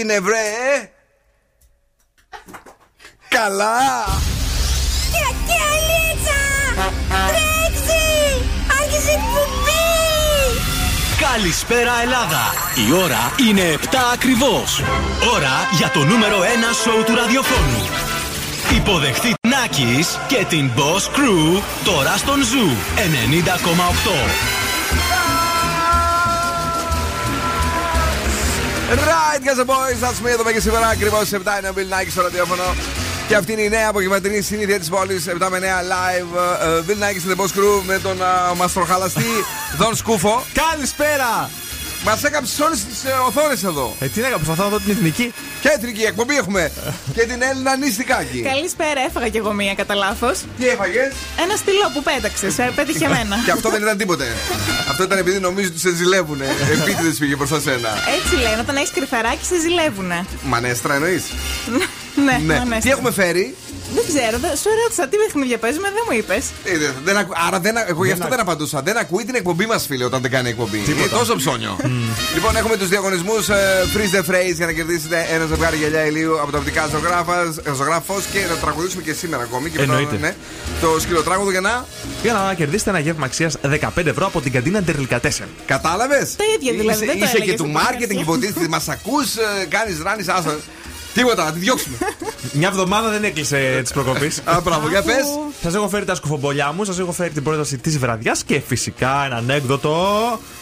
έγινε βρε; Καλά. Κιακιαλίτσα Τρέξει Άρχισε εκπομπή. Καλησπέρα Ελλάδα. Η ώρα είναι 7 ακριβώς. Ώρα για το νούμερο 1 σοου του ραδιοφώνου Υποδεχτείτε Νάκης και την Boss Crew τώρα στον Ζου 90,8 Right, guys and boys, that's me. Εδώ και σήμερα ακριβώς 7 είναι ο Bill Nike στο ραδιόφωνο. Και αυτή είναι η νέα απογευματινή συνήθεια της πόλης. 7 με 9 live. Uh, Bill Nike στην The Boss Crew με τον uh, μαστροχαλαστή Δον Σκούφο. Καλησπέρα! Μας έκαψε όλες τις uh, οθόνες εδώ. Ε, τι να κάνω, προσπαθώ να δω την εθνική. Και εθνική εκπομπή έχουμε. και την Έλληνα Νίστικάκη. Καλησπέρα, έφαγα κι εγώ μία κατά λάθος. Τι έφαγες; Ένα στυλό που πέταξες, ε, πέτυχε εμένα. και αυτό δεν ήταν τίποτε. αυτό ήταν επειδή νομίζω ότι σε ζηλεύουνε. Επίτηδες πήγε προ σένα. Έτσι λένε, όταν έχεις κρυφαράκι σε ζηλεύουνε. Μανέστρα εννοείς; ναι, ναι. Μανέστρα. Τι έχουμε φέρει; Δεν ξέρω, σου ρώτησα τι παιχνίδια παίζουμε, δεν μου είπες. Ε, άρα δεν, εγώ γι' αυτό δεν απαντούσα. Δεν ακούει την εκπομπή μας, φίλε, όταν δεν κάνει εκπομπή. Είναι τόσο ψώνιο. λοιπόν, έχουμε τους διαγωνισμούς uh, Freeze the Phrase για να κερδίσετε ένα ζευγάρι γυαλιά ηλίου από τα οπτικά ζωγράφος και να τραγουδήσουμε και σήμερα ακόμη. Και Εννοείται. ναι, το σκυλοτράγουδο για να. Για να κερδίσετε ένα γεύμα αξίας 15 ευρώ από την καντίνα Ντερλικατέσεν. Κατάλαβες; Τα ίδια δηλαδή. Είσαι, δεν το είσαι και έλεγες του στην marketing, αρχή. υποτίθεται. Μας ακούς, κάνεις ράνι, άσο. Τίποτα, να τη διώξουμε. Μια εβδομάδα δεν έκλεισε τη προκοπή. Α, μπράβο, για πες. Σας έχω φέρει τα σκουφομπολιά μου, σας έχω φέρει την πρόταση της βραδιάς και φυσικά ένα ανέκδοτο.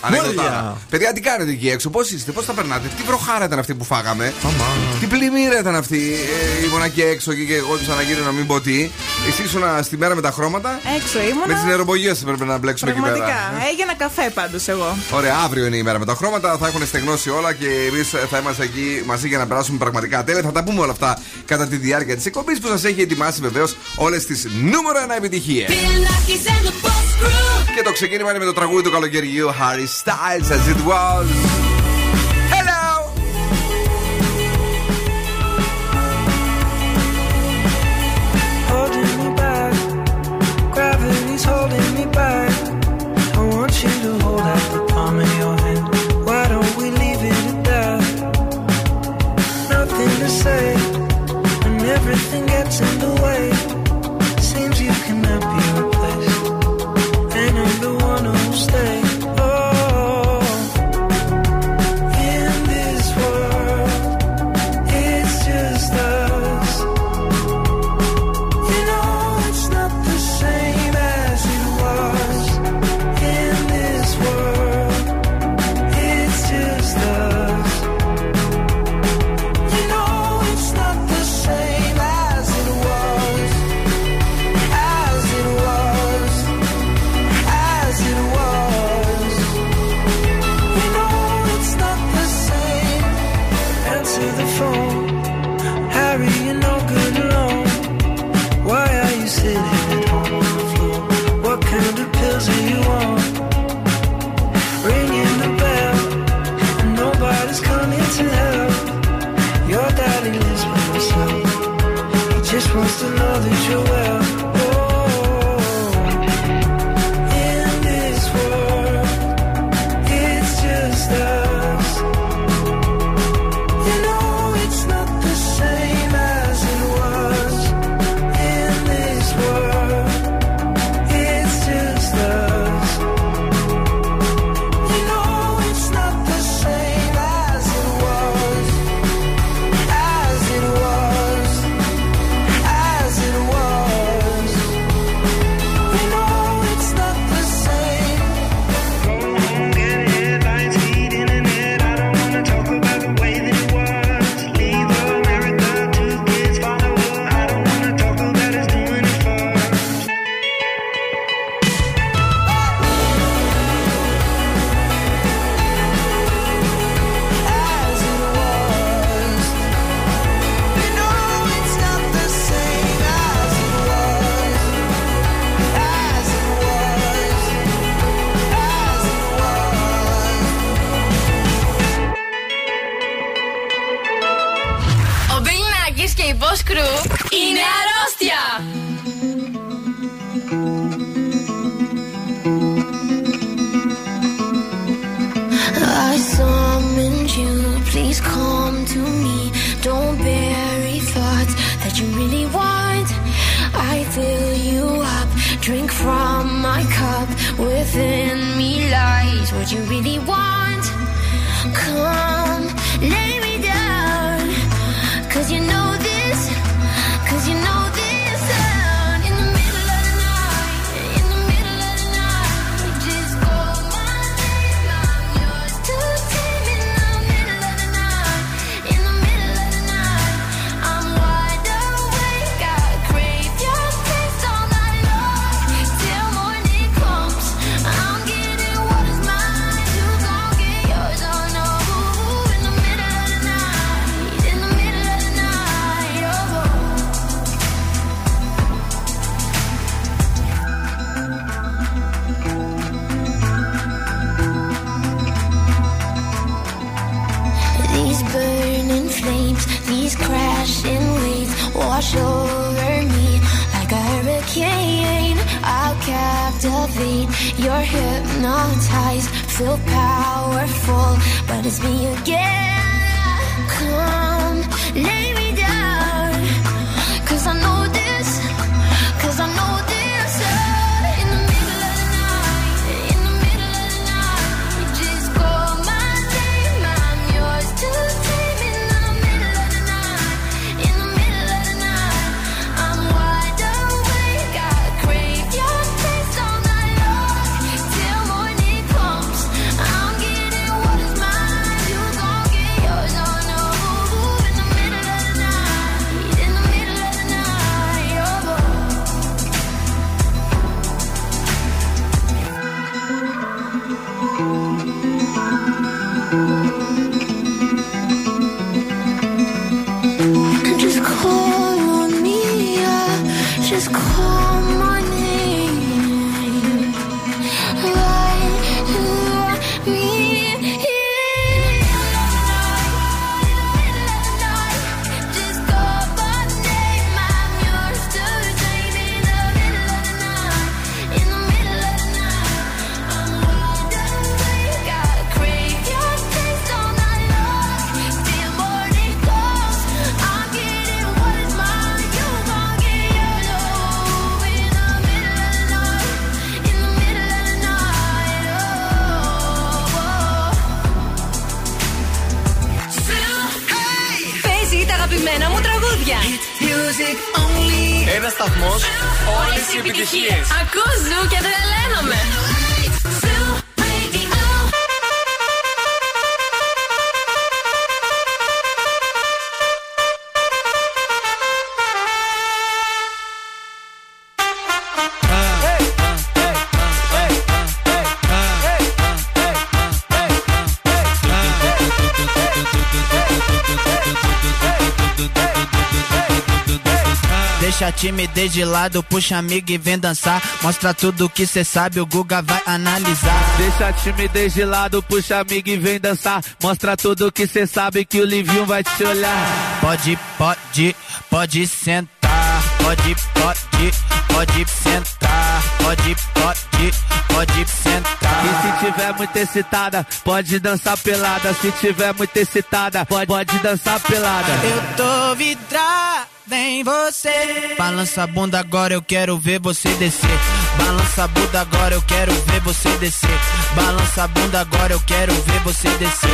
Ανέκδοτα. Μόλια. Παιδιά, τι κάνετε εκεί έξω, πώς είστε, πώς τα περνάτε, τι βροχάρα ήταν αυτή που φάγαμε. Αμά. Τι πλημμύρα ήταν αυτή. Ε, ήμουνα εκεί έξω και εγώ τους αναγύρω να μην πω τι. Εσύ ήσουν στη μέρα με τα χρώματα. Έξω Με τις ήμουνα. νεροπογίε έπρεπε να μπλέξουμε εκεί Πραγματικά. πέρα. Έγινα καφέ πάντως εγώ. Ωραία, αύριο είναι η μέρα με τα χρώματα. Θα έχουν στεγνώσει όλα και εμείς θα είμαστε εκεί μαζί για να περάσουμε πραγματικά τέλεια. Θα τα πούμε όλα αυτά κατά τη διάρκεια της εκπομπής που σας έχει ετοιμάσει βεβαίως όλες τις νούμερο 1 επιτυχίες. Bill Nackis and the Boss Crew Και το ξεκίνημα είναι με το τραγούδι του καλοκαιριού Harry Styles as it was. Hello! holding me back. Gravity's holding me back. I want you to hold out the palm of your say, and everything gets in the way. Deixa a timidez de lado, puxa amigo e vem dançar. Mostra tudo que cê sabe, o Guga vai analisar. Deixa a timidez de lado, puxa amigo e vem dançar. Mostra tudo que cê sabe que o Livinho vai te olhar. Pode, pode, pode sentar. Pode, pode, pode sentar. Pode, pode, pode sentar. E se tiver muito excitada, pode dançar pelada. Se tiver muito excitada, pode, pode dançar pelada. Eu tô vidrada em você. Balança a bunda agora, eu quero ver você descer. Balança a bunda agora, eu quero ver você descer. Balança a bunda agora, eu quero ver você descer.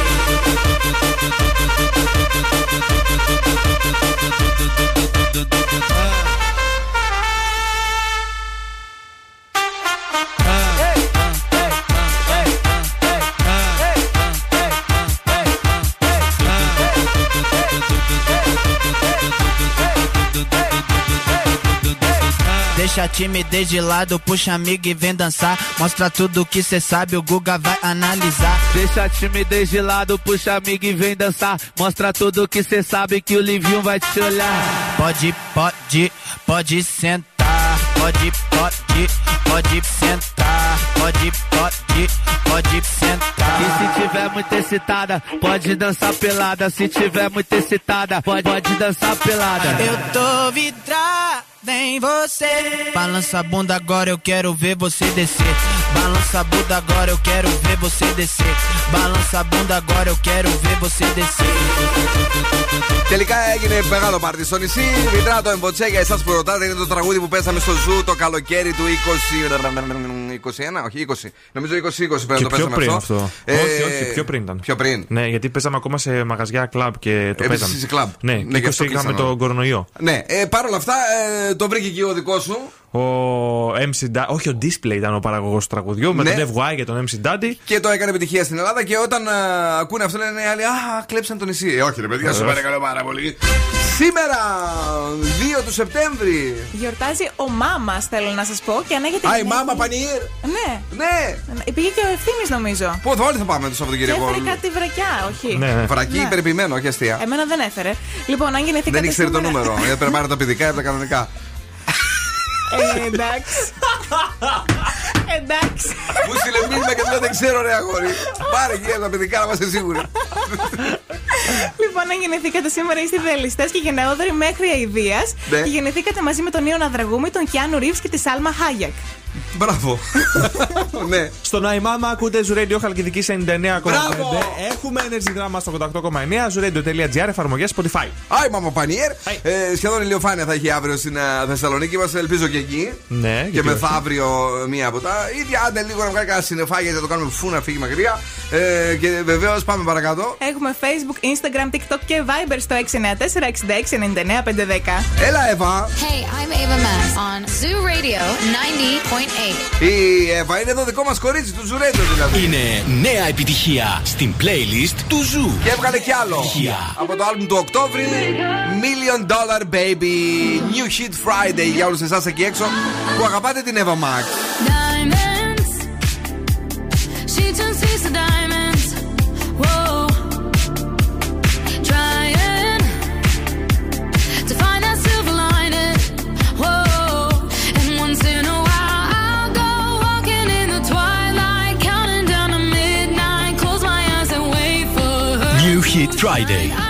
Deixa a timidez de lado, puxa amigo e vem dançar. Mostra tudo que cê sabe, o Guga vai analisar. Deixa a timidez de lado, puxa amigo e vem dançar. Mostra tudo que cê sabe que o Livinho vai te olhar. Pode, pode, pode sentar. Pode, pode, pode sentar. Pode, pode, pode sentar. E se tiver muito excitada, pode dançar pelada. Se tiver muito excitada, pode, pode dançar pelada. Eu tô vidrada em você. Balança a bunda agora, eu quero ver você descer. Balança a bunda agora, eu quero ver você descer. Balança a bunda agora, eu quero ver você descer. Τελικά έγινε μεγάλο πάρτι στο νησί. Βιντράτο εμποτσέ για εσά που ρωτάτε είναι το τραγούδι που πέσαμε στο ζου το καλοκαίρι του 20. 21, όχι 20. Νομίζω 20-20 πρέπει να Και το πιο πέσαμε πριν αυτό. αυτό. Ε, όχι, όχι, πιο πριν ήταν. Πιο πριν. Ναι, γιατί παίζαμε ακόμα σε μαγαζιά κλαμπ και το Επίσης παίζαμε. σε κλαμπ. Ναι, Ναι, και γι' αυτό 20 είχαμε κλείσανε. τον κορονοϊό. Ναι, ε, παρ' όλα αυτά ε, το βρήκε και ο δικό σου. Ο MC Da- όχι ο Display ήταν ο παραγωγός του τραγουδιού, με Ναι. τον FY και τον MC Daddy. Και το έκανε επιτυχία στην Ελλάδα και όταν α, ακούνε αυτό λένε οι άλλοι Α, κλέψαν το νησί. Ε, όχι, ρε παιδιά, σου Βεβαίως. παρακαλώ πάρα πολύ. Σήμερα, 2 του Σεπτέμβρη. Γιορτάζει ο Μάμας, θέλω να σας πω. Και αν έχετε. Α, η γενέθλια- μάμα Πανιήρ. Ναι. Ναι. Πήγε και ο ευθύνη νομίζω. Πού θα όλοι θα πάμε το Και Σαββατοκύριακο. έφερε κάτι βρακιά, όχι. Ναι, ναι. Βρακί Ναι. υπερποιημένο, όχι αστεία. Εμένα δεν έφερε. Λοιπόν, αν γεννηθήκατε. Δεν ήξερε το σήμερα- νούμερο. Γιατί πρέπει να πάρει τα παιδικά από τα κανονικά. Ε, εντάξει. εντάξει. Μου στείλε μήνυμα και του λέω δεν ξέρω, ρε αγόρι. Πάρε και τα παιδικά να είμαστε σίγουροι. Λοιπόν, αν γεννηθήκατε σήμερα είστε ιδεαλιστές και γενναιόδοροι μέχρι αηδίας. Ναι. Και γεννηθήκατε μαζί με τον Ιωνα Δραγούμη, τον Κιάνου Ρίβς και τη Σάλμα Χάγιακ. Μπράβο. ναι. Στον iMama ακούτε Zuradio Χαλκιδική 99,5. Μπράβο! Έχουμε Energy Drama στο 88,9. Zuradio.gr εφαρμογές Spotify. Άι, μάμα Πανιέρ. Ε, σχεδόν ηλιοφάνεια θα έχει αύριο στην α, Θεσσαλονίκη. Είμαστε, ελπίζω και εκεί. Ναι, Και γιατί όχι. μεθαύριο μία από τα ίδια. Άντε λίγο να βγάλει κανένα συνεφάγια γιατί θα το κάνουμε φού να φύγει μακριά. Ε, και βεβαίως πάμε παρακάτω. Έχουμε Facebook, Instagram, TikTok και Viber στο 694 66 99 510. Έλα, Εύα. Hey, I'm Ava Max on Zoo Radio 90.8. Η Εύα είναι το δικό μας κορίτσι του Zoo Radio δηλαδή. Είναι νέα επιτυχία στην playlist του Zoo. Και έβγαλε κι άλλο. Επιτυχία. Από το άλμπουμ του Οκτώβρη Million Dollar Baby New Hit Friday για όλους εσάς εκεί έξω που αγαπάτε την Ava Max Diamonds. She turns tears to diamonds. Whoa. Hit Friday.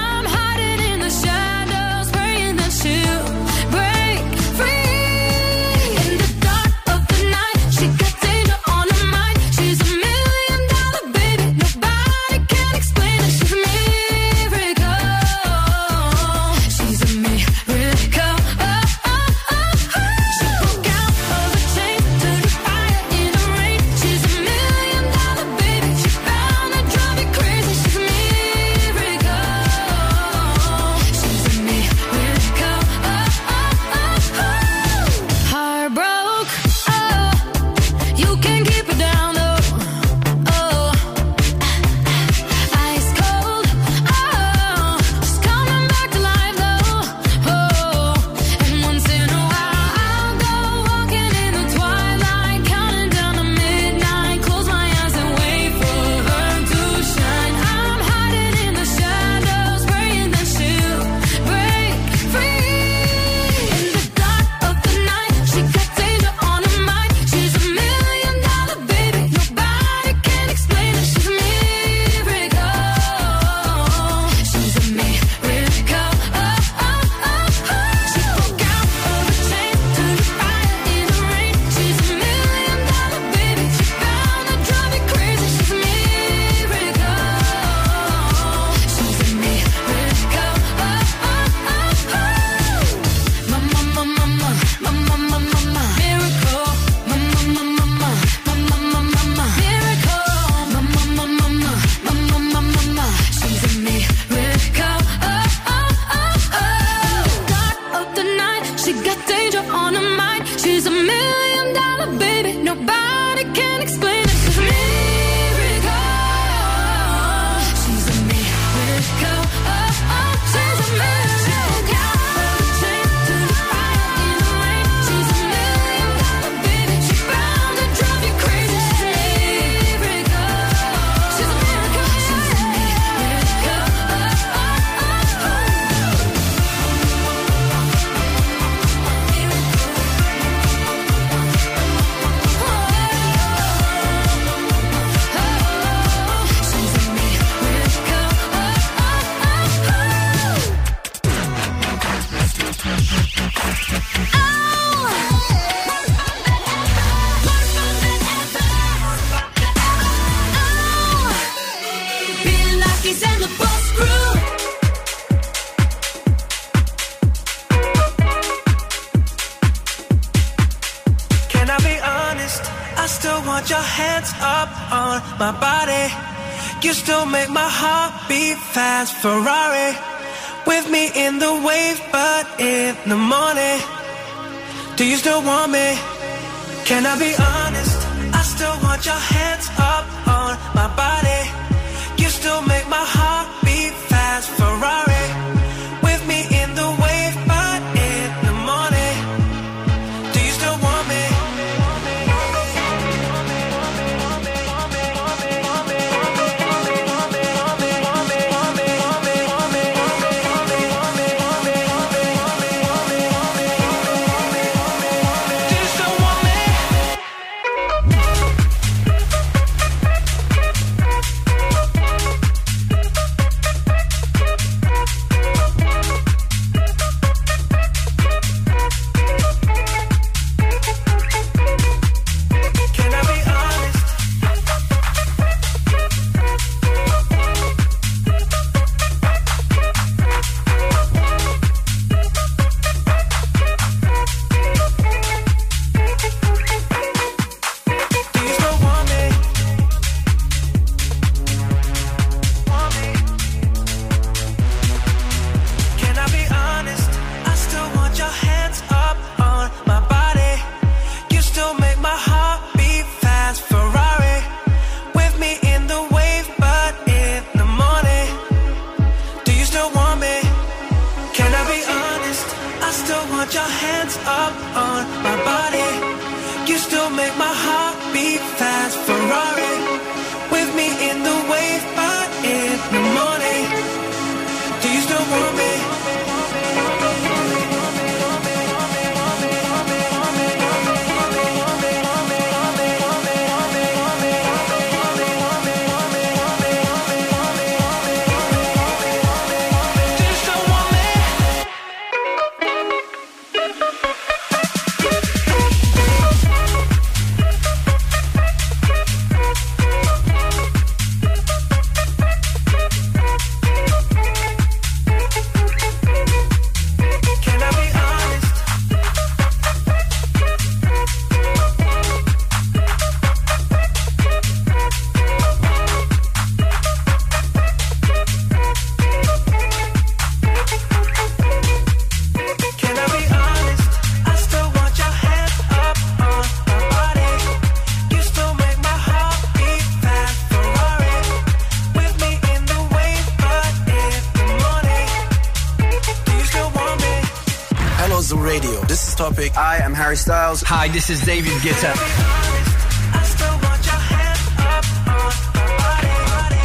This is David Guetta. I still want your hands up on my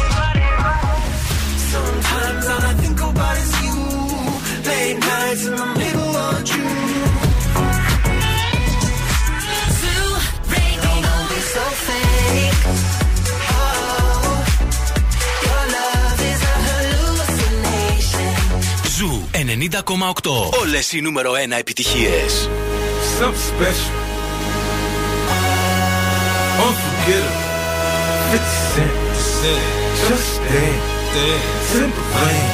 body. Sometimes all I think about is you. Late nights in the middle of June. Zoo Radio. Don't be so fake. Oh, your love is a hallucination. Ζου 90,8. Όλες οι νούμερο 1 επιτυχίες. Something special. Unforgettable. 50 Cent. Just dance. Simple plan.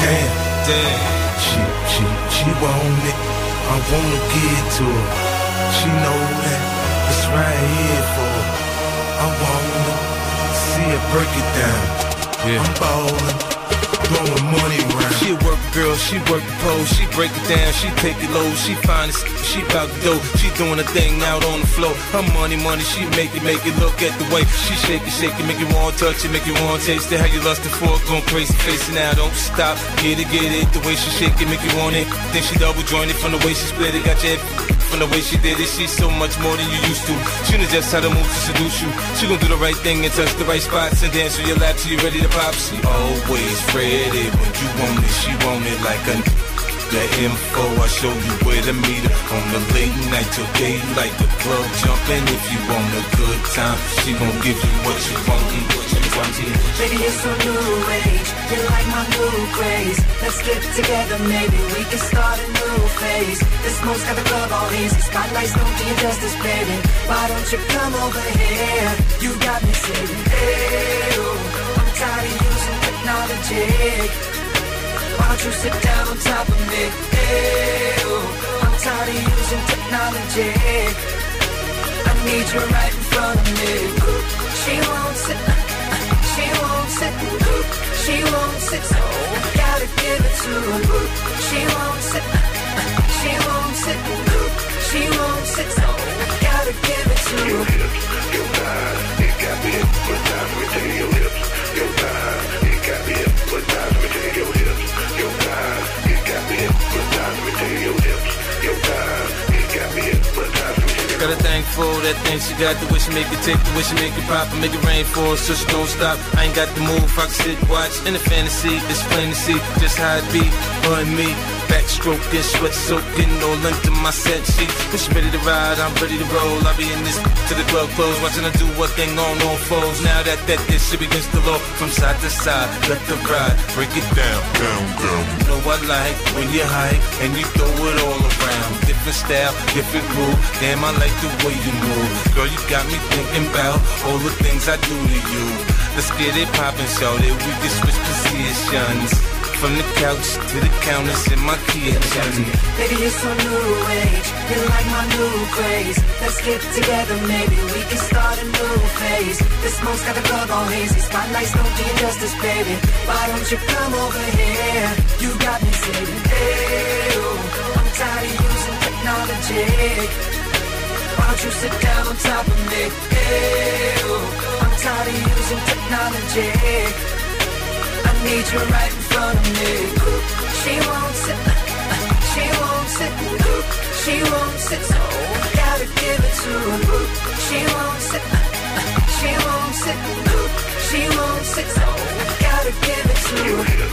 Damn. Damn. She, she, she want it. I wanna get to her. She know that it's right here for her. I wanna see her break it down. Yeah. I'm ballin'. Throwing money. She a work girl, she work the pole, she break it down, she take it low, she find it, she bout the dough, she doing a thing out on the floor. Her money, money, she make it, make it look at the way she shake it, shake it, make you want to touch it, make you want to taste it. How you lustin' for it, going crazy, facing now, don't stop, get it, get it. The way she shake it, make you want it. Then she double jointed from the way she split it, got head from the way she did it. She's so much more than you used to. She knows just how to move to seduce you. She gon' do the right thing and touch the right spots and dance on your lap till you ready to pop. She always ready when you want it. She want it like a the info. I show you where to meet her on the late night till daylight. The club jumping if you want a good time. She gon' give you what you want. What you want. Baby, it's a new age. You like my new craze. Let's get together, maybe we can start a new phase. This smoke's got the club all easy. Spotlights don't do you justice, baby. Why don't you come over here? You got me saying, hey, oh, I'm tired of using technology. Why don't you sit down on top of me? Hey, oh, I'm tired of using technology. I need you right in front of me. She won't sit, she wants it, she wants it, so I gotta give it to her. She wants it, she wants it, she wants it, so I gotta give it to her. Your hips, your thighs, it got me hypnotized with your hips, your thighs, it got me hypnotized with your hips, your thighs, it got me hypnotized with your hips, your thighs, it got me hypnotized with a thing for that thing she got the wish make it tick, the wish make it pop and make it rain for so she don't stop. I ain't got the move, I can sit watch in the fantasy. It's plain to see just how it be, her and me. Backstroking, sweat soaking, all under my set sheets. When she ready to ride, I'm ready to roll. I'll be in this to the club close, watching her do what thing on all foes. Now that that this shit begins to low from side to side, let the ride break it down, down, down. You know I like when you hike and you throw it all around. Different style, different groove. Damn, I like the way you move. Girl, you got me thinking about all the things I do to you. Let's get it poppin', show that we can switch positions. From the couch to the counters in my kitchen. Baby, you're so new age. you're like my new craze. Let's get together, maybe we can start a new phase. The smoke's got the club all hazy. Spotlights don't do you justice, baby. Why don't you come over here? You got me saying, hey, oh, I'm tired of using technology. Don't you sit down on top of me? Oh, I'm tired of using technology. I need you right in front of me. She won't sit, she won't sit, she won't sit, so gotta give it to her. She won't sit, she won't sit, she won't sit, so gotta give it to her.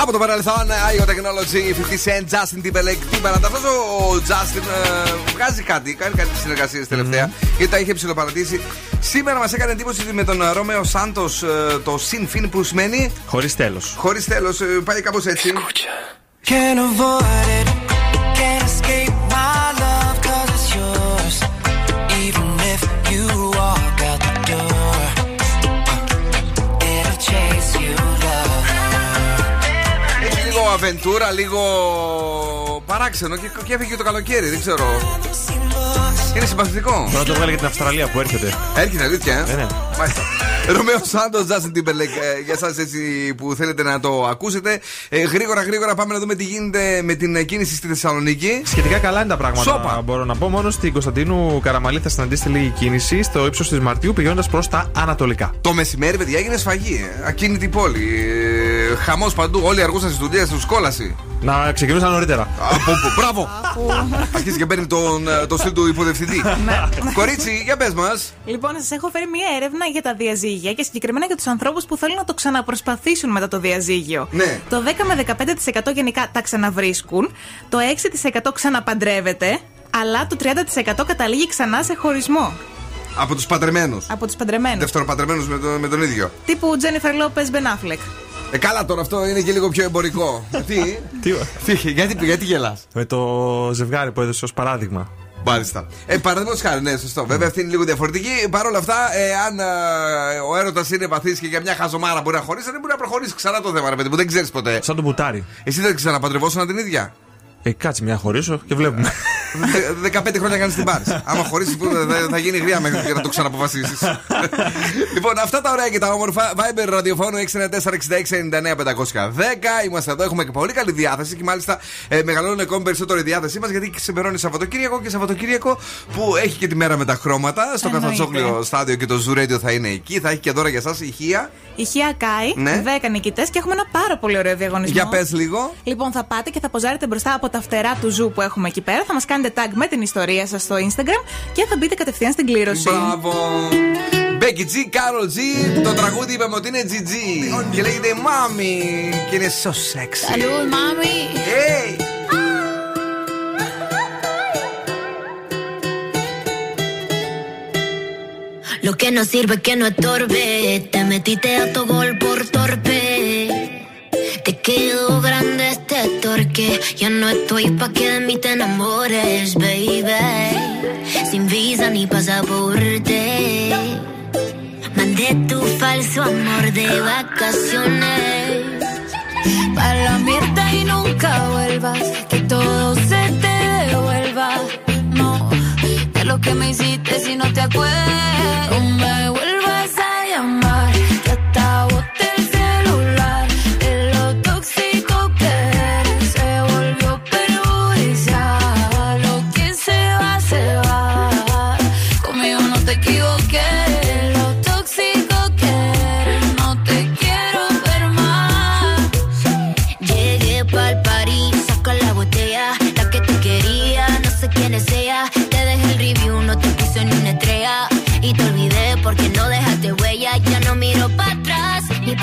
Από το παρελθόν, IO Technology, 50 Cent, Justin Timberlake. Τι παρατά, αυτός ο Justin ε, βγάζει κάτι, κάνει κάτι συνεργασίες τελευταία, γιατί τα είχε ψηλοπαρατήσει. Σήμερα μας έκανε εντύπωση ότι με τον Ρώμεο Σάντος το Sin Fin που σημαίνει. Χωρίς τέλος. Χωρίς τέλος, πάει κάπως έτσι. Can't avoid it, αβεντούρα, λίγο παράξενο και, και έφυγε το καλοκαίρι, δεν ξέρω. Είναι συμπαθητικό. Τώρα το βγάλε για την Αυστραλία που έρχεται. Έρχεται αλήθεια, ε; Ε, ναι. Μάλιστα. Ρωμαίο Σάντος, Justin Timberlake, ε, για εσάς έτσι που θέλετε να το ακούσετε. Ε, γρήγορα, γρήγορα πάμε να δούμε τι γίνεται με την κίνηση στη Θεσσαλονίκη. Σχετικά καλά είναι τα πράγματα. Σόπα. Μπορώ να πω μόνο στην Κωνσταντίνου Καραμαλή θα συναντήσετε λίγη κίνηση στο ύψος της Μαρτίου πηγαίνοντας προς τα ανατολικά. Το μεσημέρι, παιδιά, έγινε σφαγή. Ε. Ακίνητη πόλη. Ε, Χαμός παντού. Όλοι αργούσαν στι δουλειέ του, κόλαση. Να ξεκινούσαν νωρίτερα. Από πού, μπράβο! Αρχίζει και παίρνει τον, ε, το στυλ του υποθευθυντή. Κορίτσι, για πες μας. Λοιπόν, σας έχω φέρει μία έρευνα για τα διαζύγια και συγκεκριμένα για τους ανθρώπους που θέλουν να το ξαναπροσπαθήσουν μετά το διαζύγιο. Ναι. Το 10 με 15% γενικά τα ξαναβρίσκουν, το 6% ξαναπαντρεύεται, αλλά το 30% καταλήγει ξανά σε χωρισμό Από τους παντρεμένους. από τους παντρεμένους. Δευτεροπαντρεμένους με, τον- με τον ίδιο. Τύπου Τζένιφερ Λόπες Μπενάφλεκ. Ε, καλά τώρα αυτό είναι και λίγο πιο εμπορικό. Τι, Τι, τι, γιατί, γιατί γελάς; με το ζευγάρι που έδωσε ως παράδειγμα. Μάλιστα. Ε, Παραδείγματος χάρη, ναι, σωστό. Βέβαια αυτή είναι λίγο διαφορετική. Παρ' όλα αυτά, ε, αν ε, ο έρωτας είναι βαθύς και για μια χαζομάρα μπορεί να χωρίσει, δεν μπορεί να προχωρήσει ξανά το θέμα, ρε παιδί μου. Δεν ξέρεις ποτέ. Σαν το μπουτάρι. Εσύ δεν ξαναπαντρευόσουν την ίδια; Ε, κάτσε μια να χωρίσω και βλέπουμε. Δε- 15 χρόνια κάνει την πάρη. Άμα χωρίσεις, θα, θα γίνει γρία μέχρι να το ξαναποφασίσεις. λοιπόν, αυτά τα ωραία και τα όμορφα. Viber ραδιοφώνου 694-6699-510. Είμαστε εδώ, έχουμε και πολύ καλή διάθεση και μάλιστα ε, μεγαλώνει ακόμη περισσότερο η διάθεσή μας γιατί ξεμπερώνει Σαββατοκύριακο και Σαββατοκύριακο που έχει και τη μέρα με τα χρώματα. Στο Εννοείται. Καθατσόκλιο στάδιο και το Zoo Radio θα είναι εκεί. Θα έχει και δώρα για εσά ηχεία. Ηχεία Κάι, Ναι. 10 νικητές και έχουμε ένα πάρα πολύ ωραίο διαγωνισμό. Για πες λίγο. Λοιπόν, θα πάτε και θα ποζάρετε μπροστά από τα φτερά του ζου που έχουμε εκεί πέρα. Θα μας κάνετε tag με την ιστορία σας στο Instagram και θα μπείτε κατευθείαν στην κλήρωση. Μπράβο. Becky G, Carol G. Το τραγούδι είπαμε ότι είναι GG. Και λέγεται Mami. Και είναι so sexy. Salud, mami. Hey. Lo que no sirve que no estorbe. Te metiste a tu gol por torpe. Te quedó grande este torque. Ya no estoy pa' que de mí te enamores, baby. Sin visa ni pasaporte. Mandé tu falso amor de vacaciones. Para la mierda y nunca vuelvas. Que todo se te devuelva. No, de lo que me hiciste si no te acuerdas.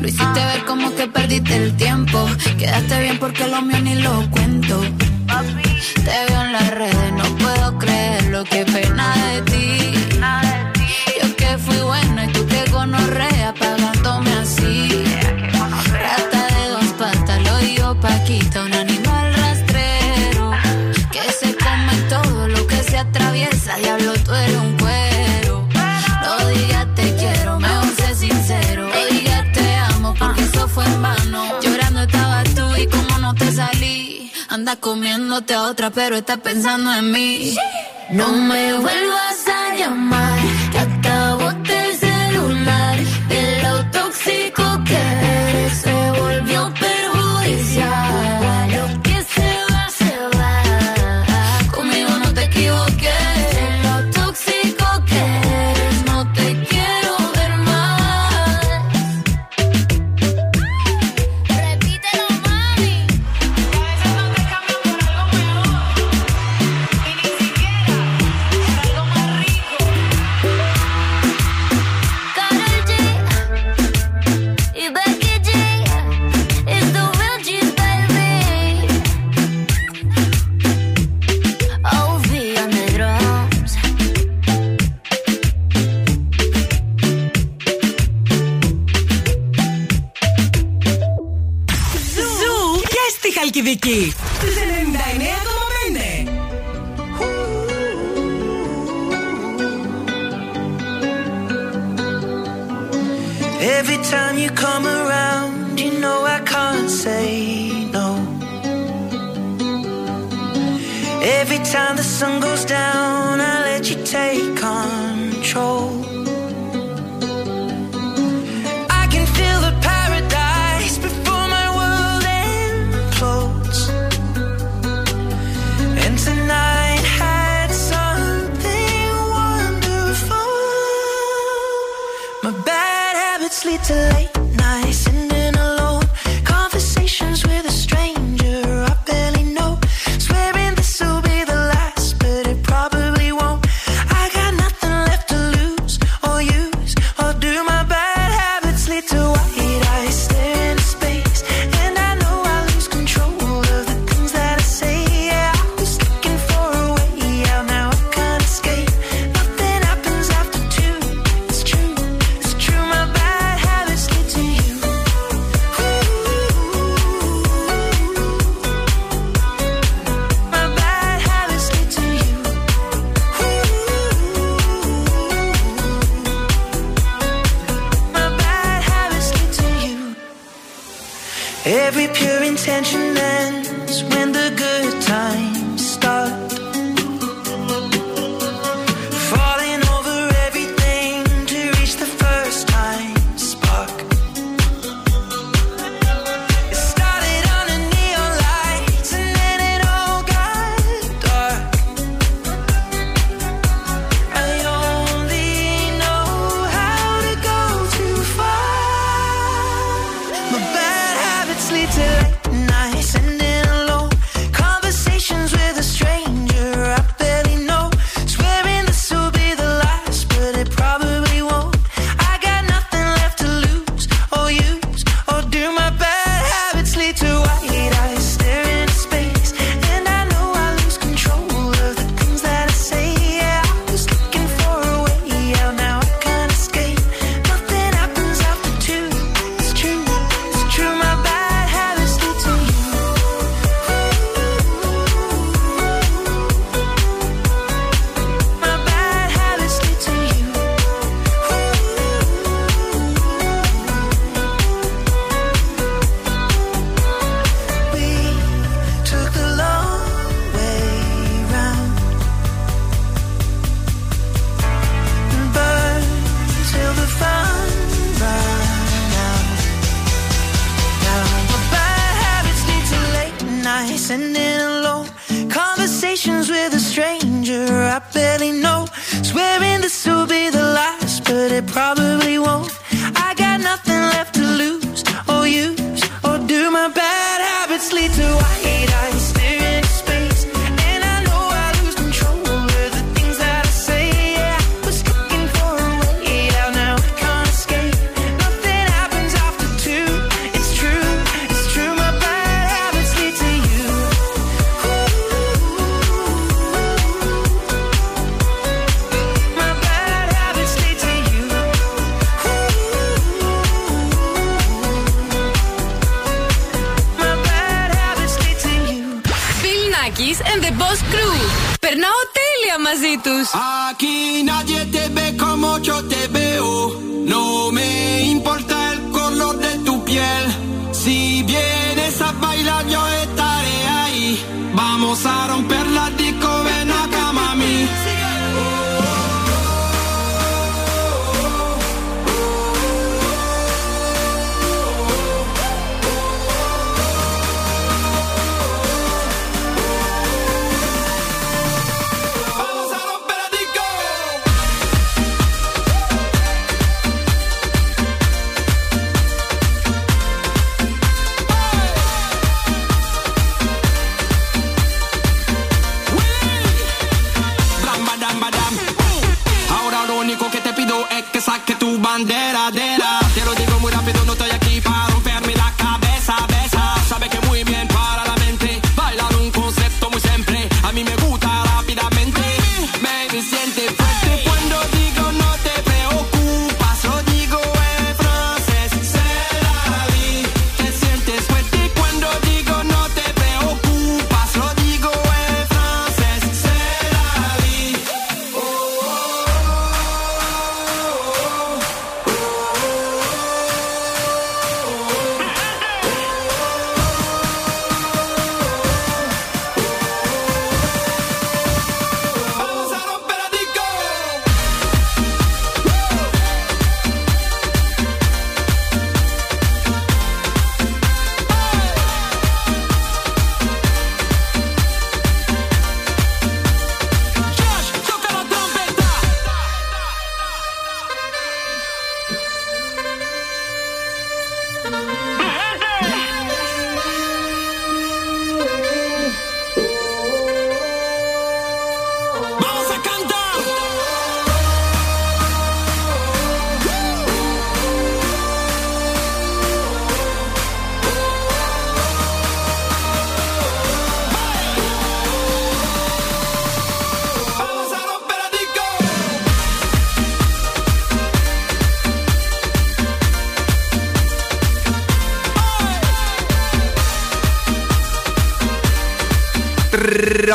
Lo hiciste ver como que perdiste el tiempo. Quedaste bien porque lo mío ni lo cuento. Te veo en las redes, no puedo creer lo que pena de ti anda comiéndote a otra, pero está pensando en mí. No me vuelvas a llamar, que acabo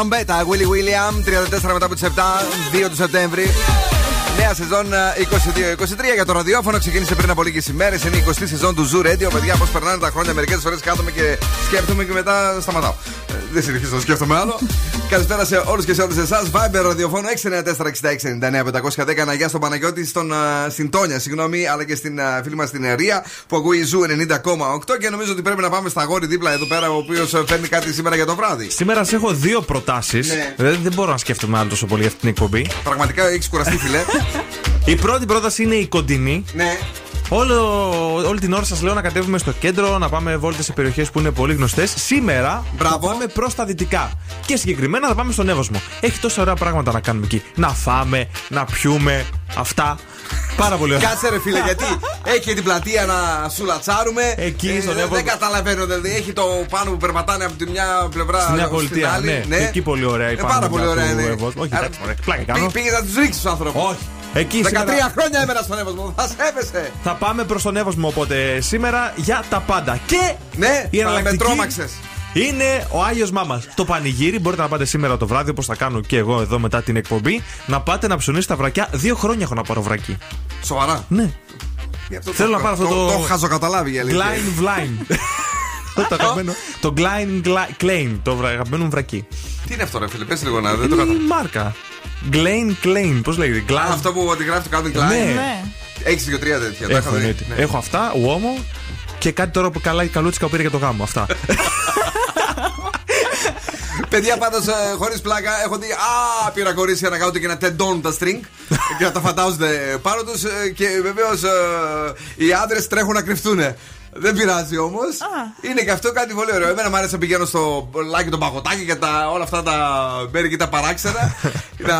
Τρομπέτα, Willy William, 34 μετά από τις 7, 2 του Σεπτέμβρη. Νέα σεζόν ε, 22-23 για το ραδιόφωνο. Ξεκίνησε πριν από λίγες ημέρες. Είναι η 20η σεζόν του Zoo Radio. Παιδιά, πώς περνάνε τα χρόνια. Μερικές φορές κάθομαι και σκέφτομαι και μετά σταματάω. Ε, Δεν συνεχίζω να σκέφτομαι άλλο. Καλησπέρα σε όλους και σε όλες εσάς. Viber ραδιοφώνο 694-6699-510. Ένα γεια στον Παναγιώτη, στον ε, στην Τόνια, συγγνώμη, αλλά και στην ε, φίλη μας την Ερία που ακούει Zoo 90,8 και νομίζω ότι πρέπει να πάμε στ' αγόρι δίπλα εδώ πέρα, ο οποίος φέρνει κάτι σήμερα για το βράδυ. Σήμερα σε έχω δύο προτάσεις. Ναι. Δεν, δεν μπορώ να σκέφτομαι άλλο τόσο πολύ αυτή την εκπομπή. Πραγματικά έχεις κουραστεί, φιλέ. Η πρώτη πρόταση είναι η κοντινή. ναι. Όλο, όλη την ώρα σας λέω να κατέβουμε στο κέντρο, να πάμε βόλτες σε περιοχές που είναι πολύ γνωστές. Σήμερα θα πάμε προς τα δυτικά. Και συγκεκριμένα θα πάμε στον Εύωσμο. Έχει τόσα ωραία πράγματα να κάνουμε εκεί. Να φάμε, να πιούμε, αυτά. Πάρα πολύ ωραία. Κάτσε ρε φίλε, γιατί έχει και την πλατεία να σουλατσάρουμε. Εκεί στον δεν- Εύωσμο. Δεν καταλαβαίνω, δηλαδή έχει το πάνω που περπατάνε από τη μια πλευρά. Στη Νέα στην Πολιτεία, άλλη. ναι. Εκεί πολύ ωραία Ε, υπάρχει. πάρα πολύ ωραία είναι. Όχι, Άρα, εντάξει, μωρέ, πλάκα κάνω. Πήγε να τους ρίξει του άνθρωπου. Όχι. Εκεί 13 σήμερα χρόνια έμενα στον Εύωσμο. Θα σέβεσαι. θα πάμε προς τον Εύωσμο οπότε σήμερα για τα πάντα. Και Ναι, η θα με εναλλακτική τρόμαξες. είναι ο Άγιος Μάμας. Το πανηγύρι μπορείτε να πάτε σήμερα το βράδυ, όπως θα κάνω και εγώ εδώ μετά την εκπομπή, να πάτε να ψωνίσετε τα βρακιά. Δύο χρόνια έχω να πάρω βρακί. Σοβαρά. Ναι. Γι' αυτό Θέλω το- να πάρω αυτό το. Το το χαζοκαταλάβει η αλήθεια. Glide Vline. Το αγαπημένο. Το Glide Klein, το βρα- αγαπημένο μου βρακί. Τι είναι αυτό, ρε φίλε, πες λίγο να δεν το Η κατάλαβα. μάρκα. Glane Klein, πώς λέγεται. Α, Glide. Αυτό που αντιγράφει το Calvin Klein. Ναι. Έχεις δύο-τρία τέτοια. τα Έχω, είχα δει. εννοείται. Ναι. Έχω αυτά, uomo και κάτι τώρα που καλά καλούτσικα που πήρε για το γάμο. Αυτά. Παιδιά, πάντως χωρίς πλάκα, έχω δει Α, πήρα κορίτσια να κάνουν και να τεντώνουν τα string και να τα φαντάζονται πάνω τους. Και βεβαίως οι άντρες τρέχουν να κρυφτούν. Δεν πειράζει όμως. Είναι και αυτό κάτι πολύ ωραίο. Εμένα μου άρεσε να πηγαίνω στο λάκι των παγωτάκι και τα, όλα αυτά τα μέρη και τα παράξενα. να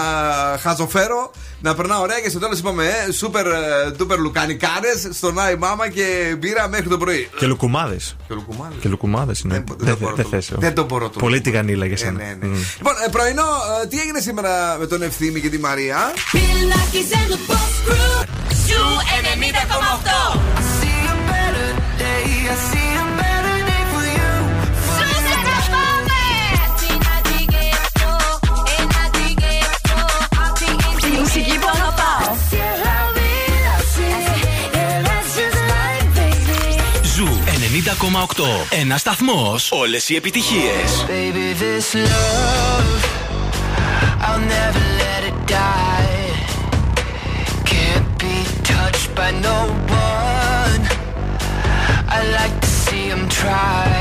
χαζοφέρω, να περνάω ωραία και στο τέλος είπαμε ε, super ε, duper λουκανικάρες στον Άι Μάμα και μπύρα μέχρι το πρωί. και λουκουμάδες. Και λουκουμάδες. Και λουκουμάδες είναι. Δεν- δεν Δεν μπορώ δεν το- θες, δεν το μπορώ το- Πολύ τηγανίλα για Ε, σένα. ναι, ναι. Μμ. Λοιπόν, ε, πρωινό, ε, τι έγινε σήμερα με τον Ευθύμη και τη Μαρία; Bill and the Boss Crew. Zoo 90,8. Ένα σταθμό. Όλε οι επιτυχίε. Baby, this love, I'll never let it die. Can't be touched by no one. right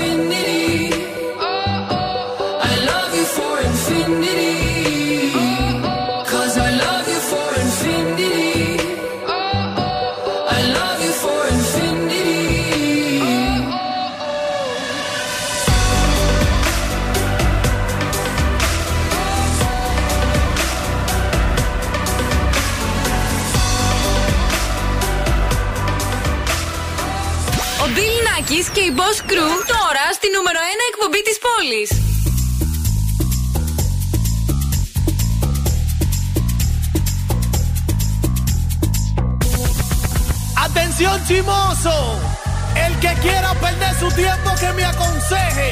Boss Crew τώρα στη νούμερο 1 εκπομπή της πόλης. Atención chimoso, el que quiera perder su tiempo que me aconseje.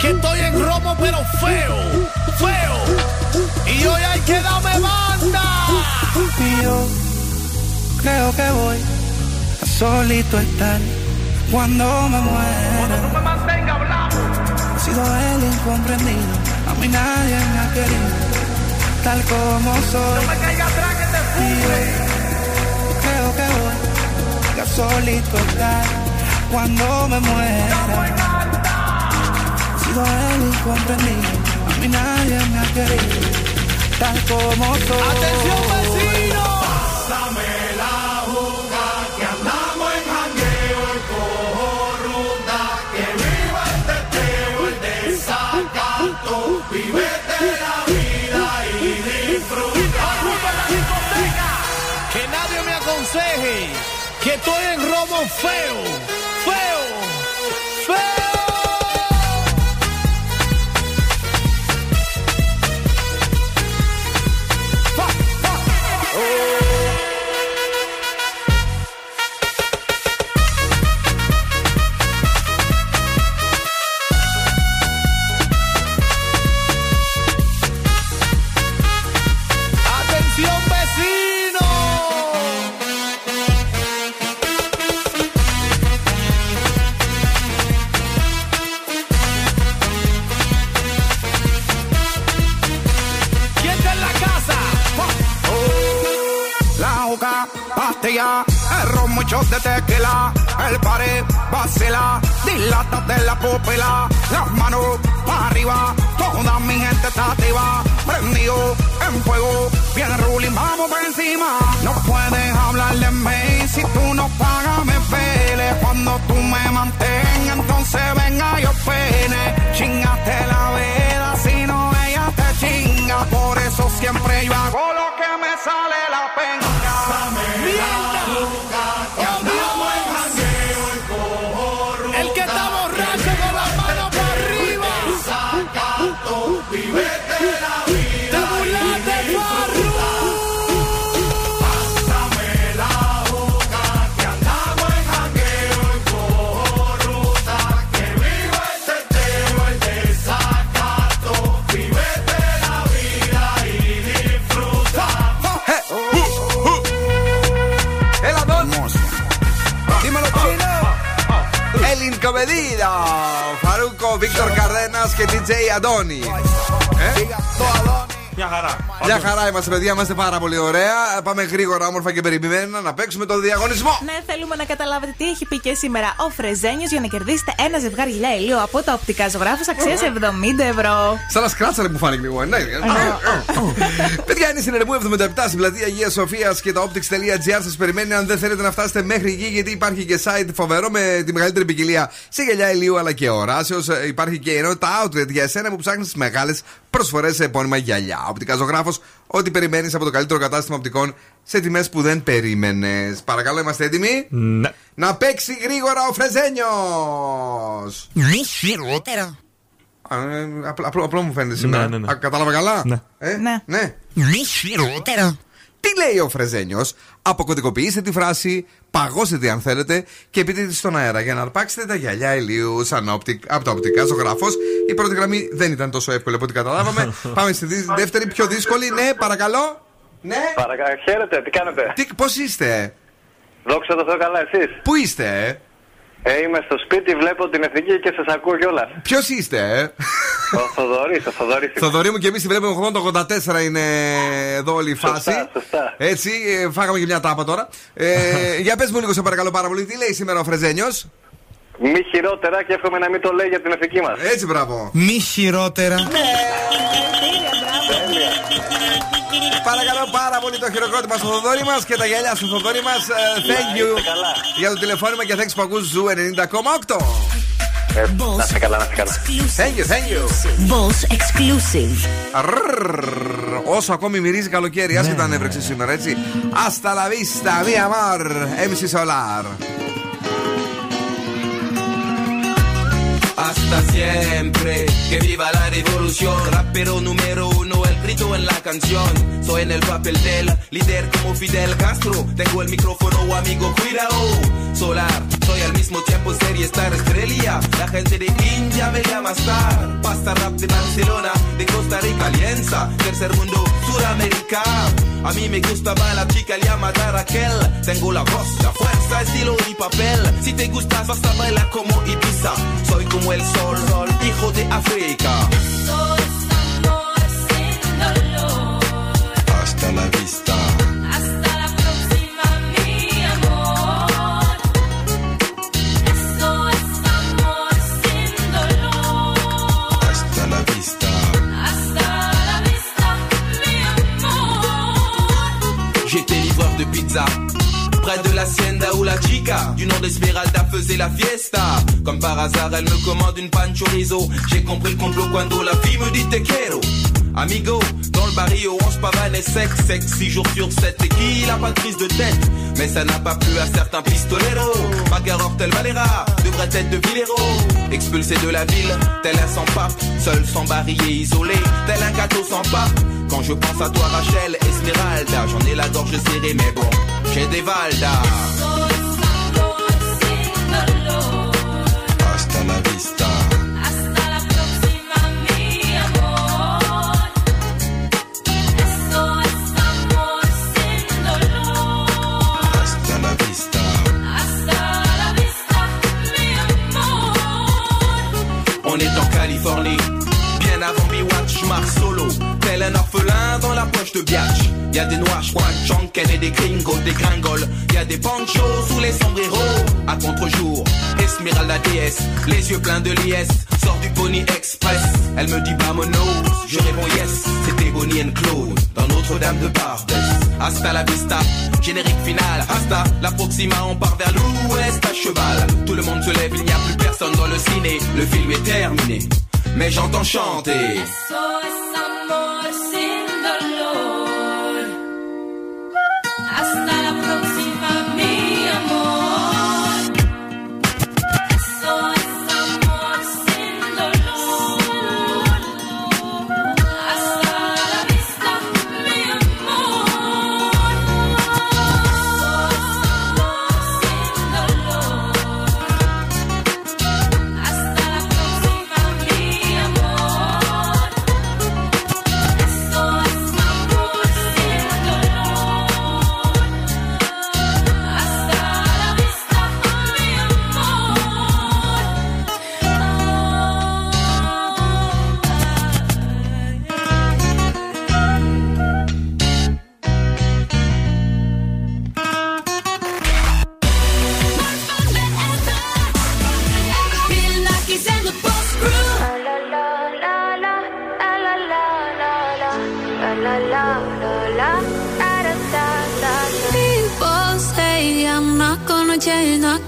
Que estoy en romo pero feo, feo. Y hoy hay que darme banda. Y yo creo que voy a solito estar cuando me muera. no me mantenga hablando. He sido el incomprendido, a mí nadie me ha querido, tal como soy. No me caiga atrás que te fume. Creo que voy a solito estar cuando me muera. He sido el incomprendido, a mí nadie me ha querido, tal como soy. Atención vecino. Pásame que estoy en feo, feo, muchos de tequila. El pared vacila, dilátate la pupila. Las manos para arriba, toda mi gente está activa. Prendido en fuego, viene ruling, vamos por encima. No puedes hablar de mí si tú no pagas, me pele. Cuando tú me mantengas, entonces venga yo pene. Chingaste la veda, si no ella te chinga. Por eso siempre yo hago lo que me sale Elin Comedino, Faruco, Victor Cardenas che DJ Adoni. ¿Eh? Μια χαρά. Μια χαρά είμαστε, παιδιά, είμαστε πάρα πολύ ωραία. Πάμε γρήγορα, όμορφα και περιποιημένα να παίξουμε τον διαγωνισμό. Ναι, θέλουμε να καταλάβετε τι έχει πει και σήμερα ο Φρεζένιο για να κερδίσετε ένα ζευγάρι γυαλιά ηλίου από τα οπτικά ζωγράφου αξία 70 ευρώ. Σαν να σκράτσαρε που φάνηκε λίγο. Ναι, Παιδιά, είναι συνεργού 77 στην πλατεία Αγία Σοφία και τα optics.gr σα περιμένει αν δεν θέλετε να φτάσετε μέχρι εκεί, γιατί υπάρχει και site φοβερό με τη μεγαλύτερη ποικιλία σε γυαλιά ηλίου αλλά και οράσεω. Υπάρχει και η ενότητα outlet για εσένα που ψάχνεις τις μεγάλες προσφορές σε επώνυμα γυαλιά. Οπτικά Ζωγράφος, ό,τι περιμένεις από το καλύτερο κατάστημα οπτικών σε τιμές που δεν περίμενες. Παρακαλώ, είμαστε έτοιμοι; Ναι. Να παίξει γρήγορα ο Φρεζένιος! Μη χειρότερα. Απλό, απλό, απλό μου φαίνεται σήμερα. Ναι, ναι, ναι. Α, κατάλαβα καλά; Ναι. Ε; Ναι. ναι. Μη χειρότερα. Τι λέει ο Φρεζένιος, αποκωδικοποιήστε τη φράση, παγώσετε αν θέλετε και πείτε τη στον αέρα για να αρπάξετε τα γυαλιά ηλίου Sun Optic, από τα οπτικά Ζωγράφος. Η πρώτη γραμμή δεν ήταν τόσο εύκολη από ό,τι καταλάβαμε. Πάμε στη δι- δεύτερη, πιο δύσκολη. Ναι, παρακαλώ. Ναι. Παρακαλώ, χαίρετε, τι κάνετε; Τι, πώς είστε, Δόξα τω Θεώ, καλά, εσείς; πού είστε, Ε, είμαι στο σπίτι, βλέπω την εθνική και σας ακούω κιόλας. ποιος είστε, Ο Θοδωρής, ο Θοδωρής. Θοδωρή μου και εμείς τη βλέπουμε 80-84 είναι εδώ όλη η φάση. Σωστά, σωστά. Έτσι, ε, φάγαμε και μια τάπα τώρα. Ε, για πες μου λίγο, σε παρακαλώ πάρα πολύ, τι λέει σήμερα ο Φρεζένιος; Μη χειρότερα και εύχομαι να μην το λέει για την εθνική μας. Έτσι, μπράβο. Μη χειρότερα. Παρακαλώ πάρα πολύ το χειροκρότημα στο Θοδωρή μας και τα γυαλιά στο Θοδωρή μας. Thank you για το τηλεφώνημα και thanks που ακούς Zoo 90,8. Ε, να είστε καλά, να είστε καλά. Thank you, thank you. Boss exclusive. Ρρρρρ. Όσο ακόμη μυρίζει καλοκαίρι, άσχετα αν έβρεξε σήμερα, έτσι. Hasta la vista, mi amor, MC Solar. Hasta siempre, que viva la revolución. Rapero número uno, el grito en la canción. Soy en el papel del líder como Fidel Castro. Tengo el micrófono, amigo, cuidado. Solar, soy al mismo tiempo serie Star Estrella. La gente de India me llama Star. Pasta rap de Barcelona, de Costa Rica, Alianza. Tercer mundo, Suramérica. A mí me gustaba la chica llamada Raquel. Tengo la voz, la fuerza, estilo y papel. Si te gustas, vas a bailar como Ibiza. Soy como el sol, sol, hijo de África. Hasta la vista. Nom d'Esmeralda faisait la fiesta. Comme par hasard, elle me commande une pan chorizo. J'ai compris le complot quand la fille me dit te quiero. Amigo, dans le barrio, on se pavane et sec, sec, 6 jours sur 7 et qui a pas de prise de tête? Mais ça n'a pas plu à certains pistoleros. Magaror tel Valera, devrait être de Villero. Expulsé de la ville, tel un sans pape, seul sans barillet isolé, tel un gâteau sans pape. Quand je pense à toi Rachel, Esmeralda, j'en ai la gorge serrée mais bon, j'ai des valdas. De biatch. Y a des noirs, j'crois, Ken et des gringos, des gringoles. Y a des panchos sous les sombreros. À contre-jour, Esmeralda DS, les yeux pleins de liesse. Sort du Pony Express, elle me dit vamonos. Je réponds yes, c'était Bonnie and Claude. Dans Notre-Dame de Barbès. Hasta la vista, générique final. Hasta la Proxima, on part vers l'ouest à cheval. Tout le monde se lève, il n'y a plus personne dans le ciné. Le film est terminé, mais j'entends chanter. have those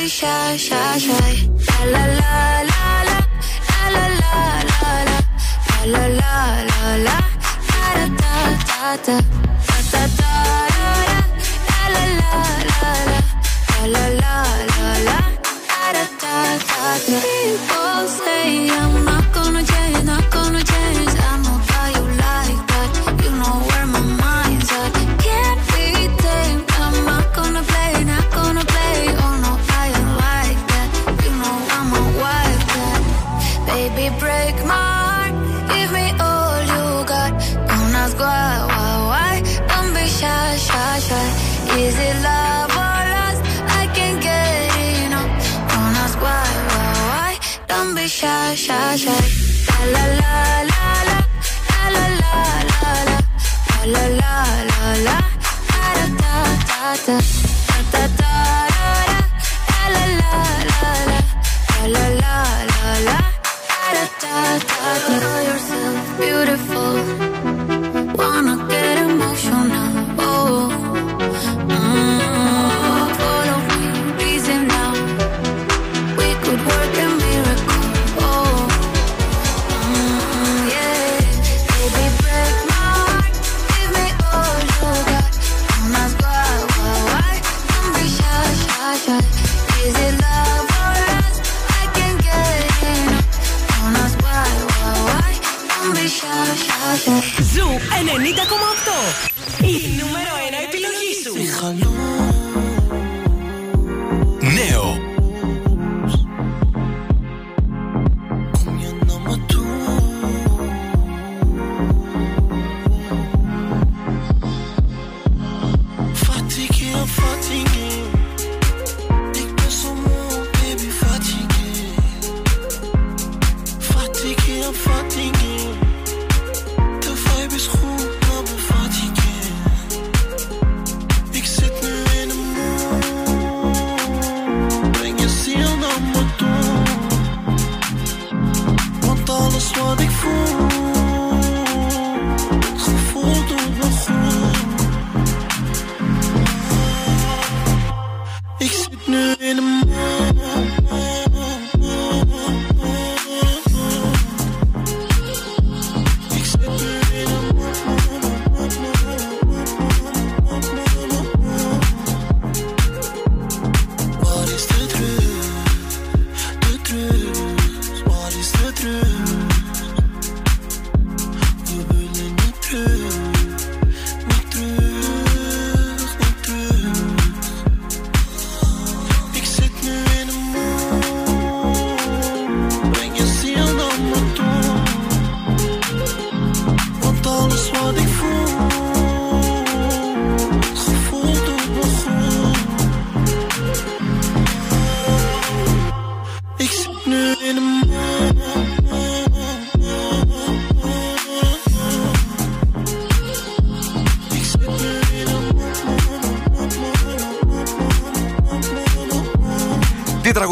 Be shy, shy, shy. La la la la la la la la la la la la la la da da da da da da da la la la la la la la la la da da da da. People say I'm shy, shy, shy. La la la la la la la. La la la la la. La la da da da da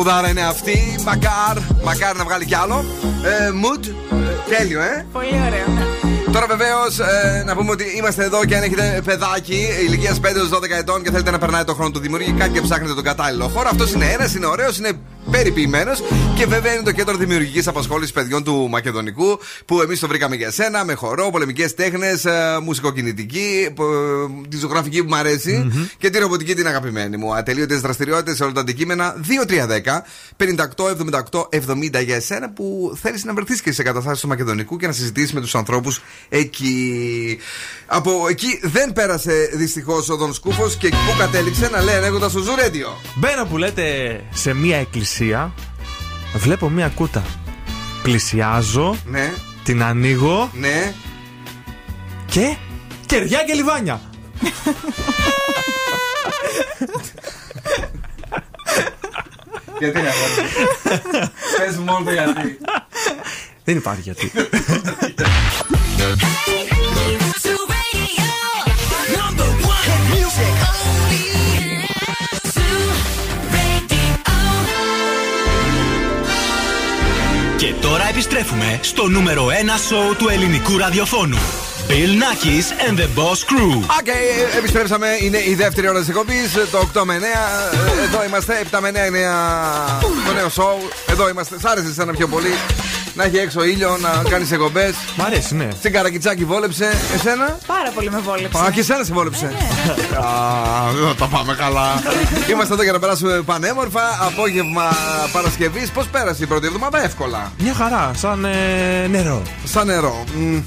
τραγουδάρα είναι αυτή. Μακάρ, μακάρ να βγάλει κι άλλο. Ε, mood, ε, τέλειο, ε. Πολύ ωραίο. ναι. Τώρα βεβαίως να πούμε ότι είμαστε εδώ και αν έχετε παιδάκι ηλικίας 5 έως 12 ετών και θέλετε να περνάει το χρόνο του δημιουργικά και ψάχνετε τον κατάλληλο χώρο. Αυτός είναι ένας, είναι ωραίος, είναι περιποιημένος και βέβαια είναι το κέντρο δημιουργικής απασχόλησης παιδιών του Μακεδονικού που εμείς το βρήκαμε για σένα με χορό, πολεμικές τέχνες, μουσικοκινητική, πο- τη ζωγραφική που μου αρεσει και τη ρομποτική την αγαπημένη μου. Ατελείωτες δραστηριότητες σε όλα τα αντικείμενα 2-3-10 58-78-70 για εσένα που θέλεις να βρεθείς και σε καταστάσεις του Μακεδονικού και να συζητήσεις με τους ανθρώπους εκεί. Από εκεί δεν πέρασε δυστυχώς ο Δον Σκούφος και που κατέληξε να λέει ανέκοντα στο Ζουρέντιο. Μπαίνω που λέτε σε μία εκκλησία, βλέπω μία κούτα. Πλησιάζω, Ναι, την ανοίγω ναι. και. κεριά και λιβάνια. Γιατί να Πες μόνο το γιατί. Δεν υπάρχει γιατί. Και τώρα επιστρέφουμε στο νούμερο 1 σόου του ελληνικού ραδιοφώνου. Bill Nakis and the Boss Crew. OK, ε, επιστρέψαμε. Είναι η δεύτερη ώρα της εκπομπής. Το 8 με 9. Ε, Εδώ είμαστε. 7 με 9 είναι α, το νέο σόου. Εδώ είμαστε. Σ' άρεσε εσένα πιο πολύ. Να έχει έξω ήλιο, να κάνεις εκπομπές. Μ' αρέσει, ναι. Στην καρακιτσάκι βόλεψε. Εσένα; Πάρα πολύ με βόλεψε. Α, και εσένα σε βόλεψε. Α, δεν θα τα πάμε καλά. Είμαστε εδώ για να περάσουμε πανέμορφα. Απόγευμα Παρασκευής. Πώς πέρασε η πρώτη εβδομάδα, εύκολα. Μια χαρά, σαν ε, νερό. Σαν νερό. Μμ,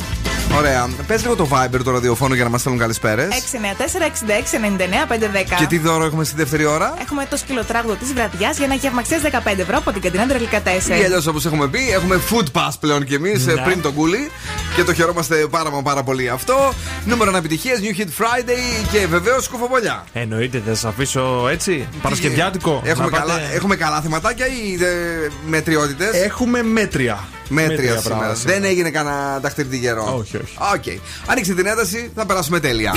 Ωραία. Πες λίγο το Viber του ραδιοφώνου για να μας στέλνουν καλησπέρες. 694-66-99-510. Και τι δώρο έχουμε στη δεύτερη ώρα; Έχουμε το σκυλοτράγουδο της βραδιάς για ένα γεύμα αξία 15 ευρώ από την καντίνα Τρελικά 4. Ή αλλιώς όπως έχουμε πει, έχουμε food pass πλέον κι εμείς Ναι. πριν τον κούλι. Και το χαιρόμαστε πάρα μα πάρα πολύ αυτό. Νούμερο επιτυχία, New Hit Friday και βεβαίως σκουφοβολιά. Εννοείται, θα σας αφήσω έτσι. Παρασκευιάτικο. Έχουμε, Να πάτε- καλά, έχουμε καλά θεματάκια ή ε, μετριότητες; Έχουμε μέτρια. Μέτρια Μέτρια σήμερα. πράγματα σήμερα. Δεν έγινε κανένα ταχτήρι καιρό. Όχι, όχι. Οκ. Ανοίξτε την ένταση, θα περάσουμε τέλεια.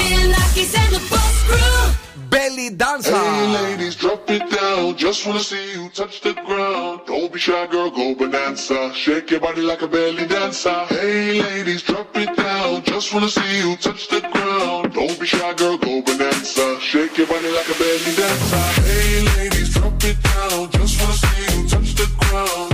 Belly dancer. Hey ladies, drop it down. Just wanna see you touch the ground. Don't be shy, girl, go bonanza. Shake your body like a belly dancer. Hey ladies, drop it down. Just wanna see you touch the ground. Don't be shy, girl, go bonanza. Shake your body like a belly dancer. Hey ladies, drop it down. Just wanna see you touch the ground.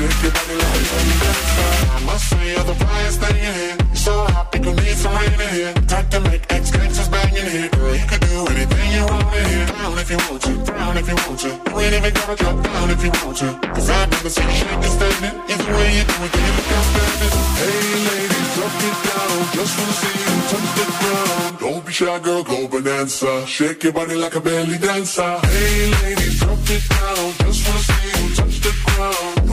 Shake your body like belly. I must say you're the flyest thing in here. You're so hot, people need some rain in here. Time to make ex gangsters bang in here. Girl, you can do anything you want in here. Down if you want to, down if you want to. You ain't even gotta drop down if you want to. Cause I've never seen you shake and standing. Either way you do it, then you look outstanding. Hey ladies, drop it down. Just wanna see you touch the ground. Don't be shy, girl, go bonanza. Shake your body like a belly dancer. Hey ladies, drop it down. Just wanna see you touch the ground.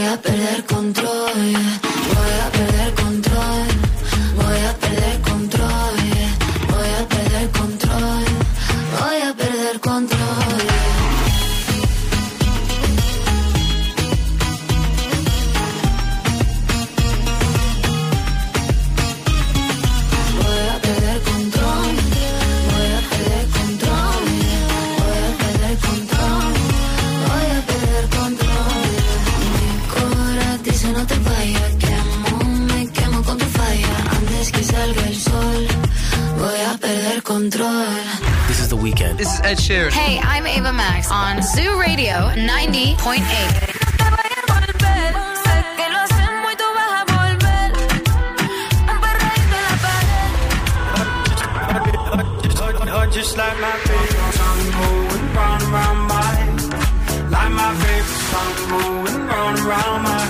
Voy a perder control, voy a perder control. Ed Sheeran. Hey, I'm Ava Max on Zoo Radio 90.8. Just like my favorite song moving round my head. Like my favorite song moving round my head.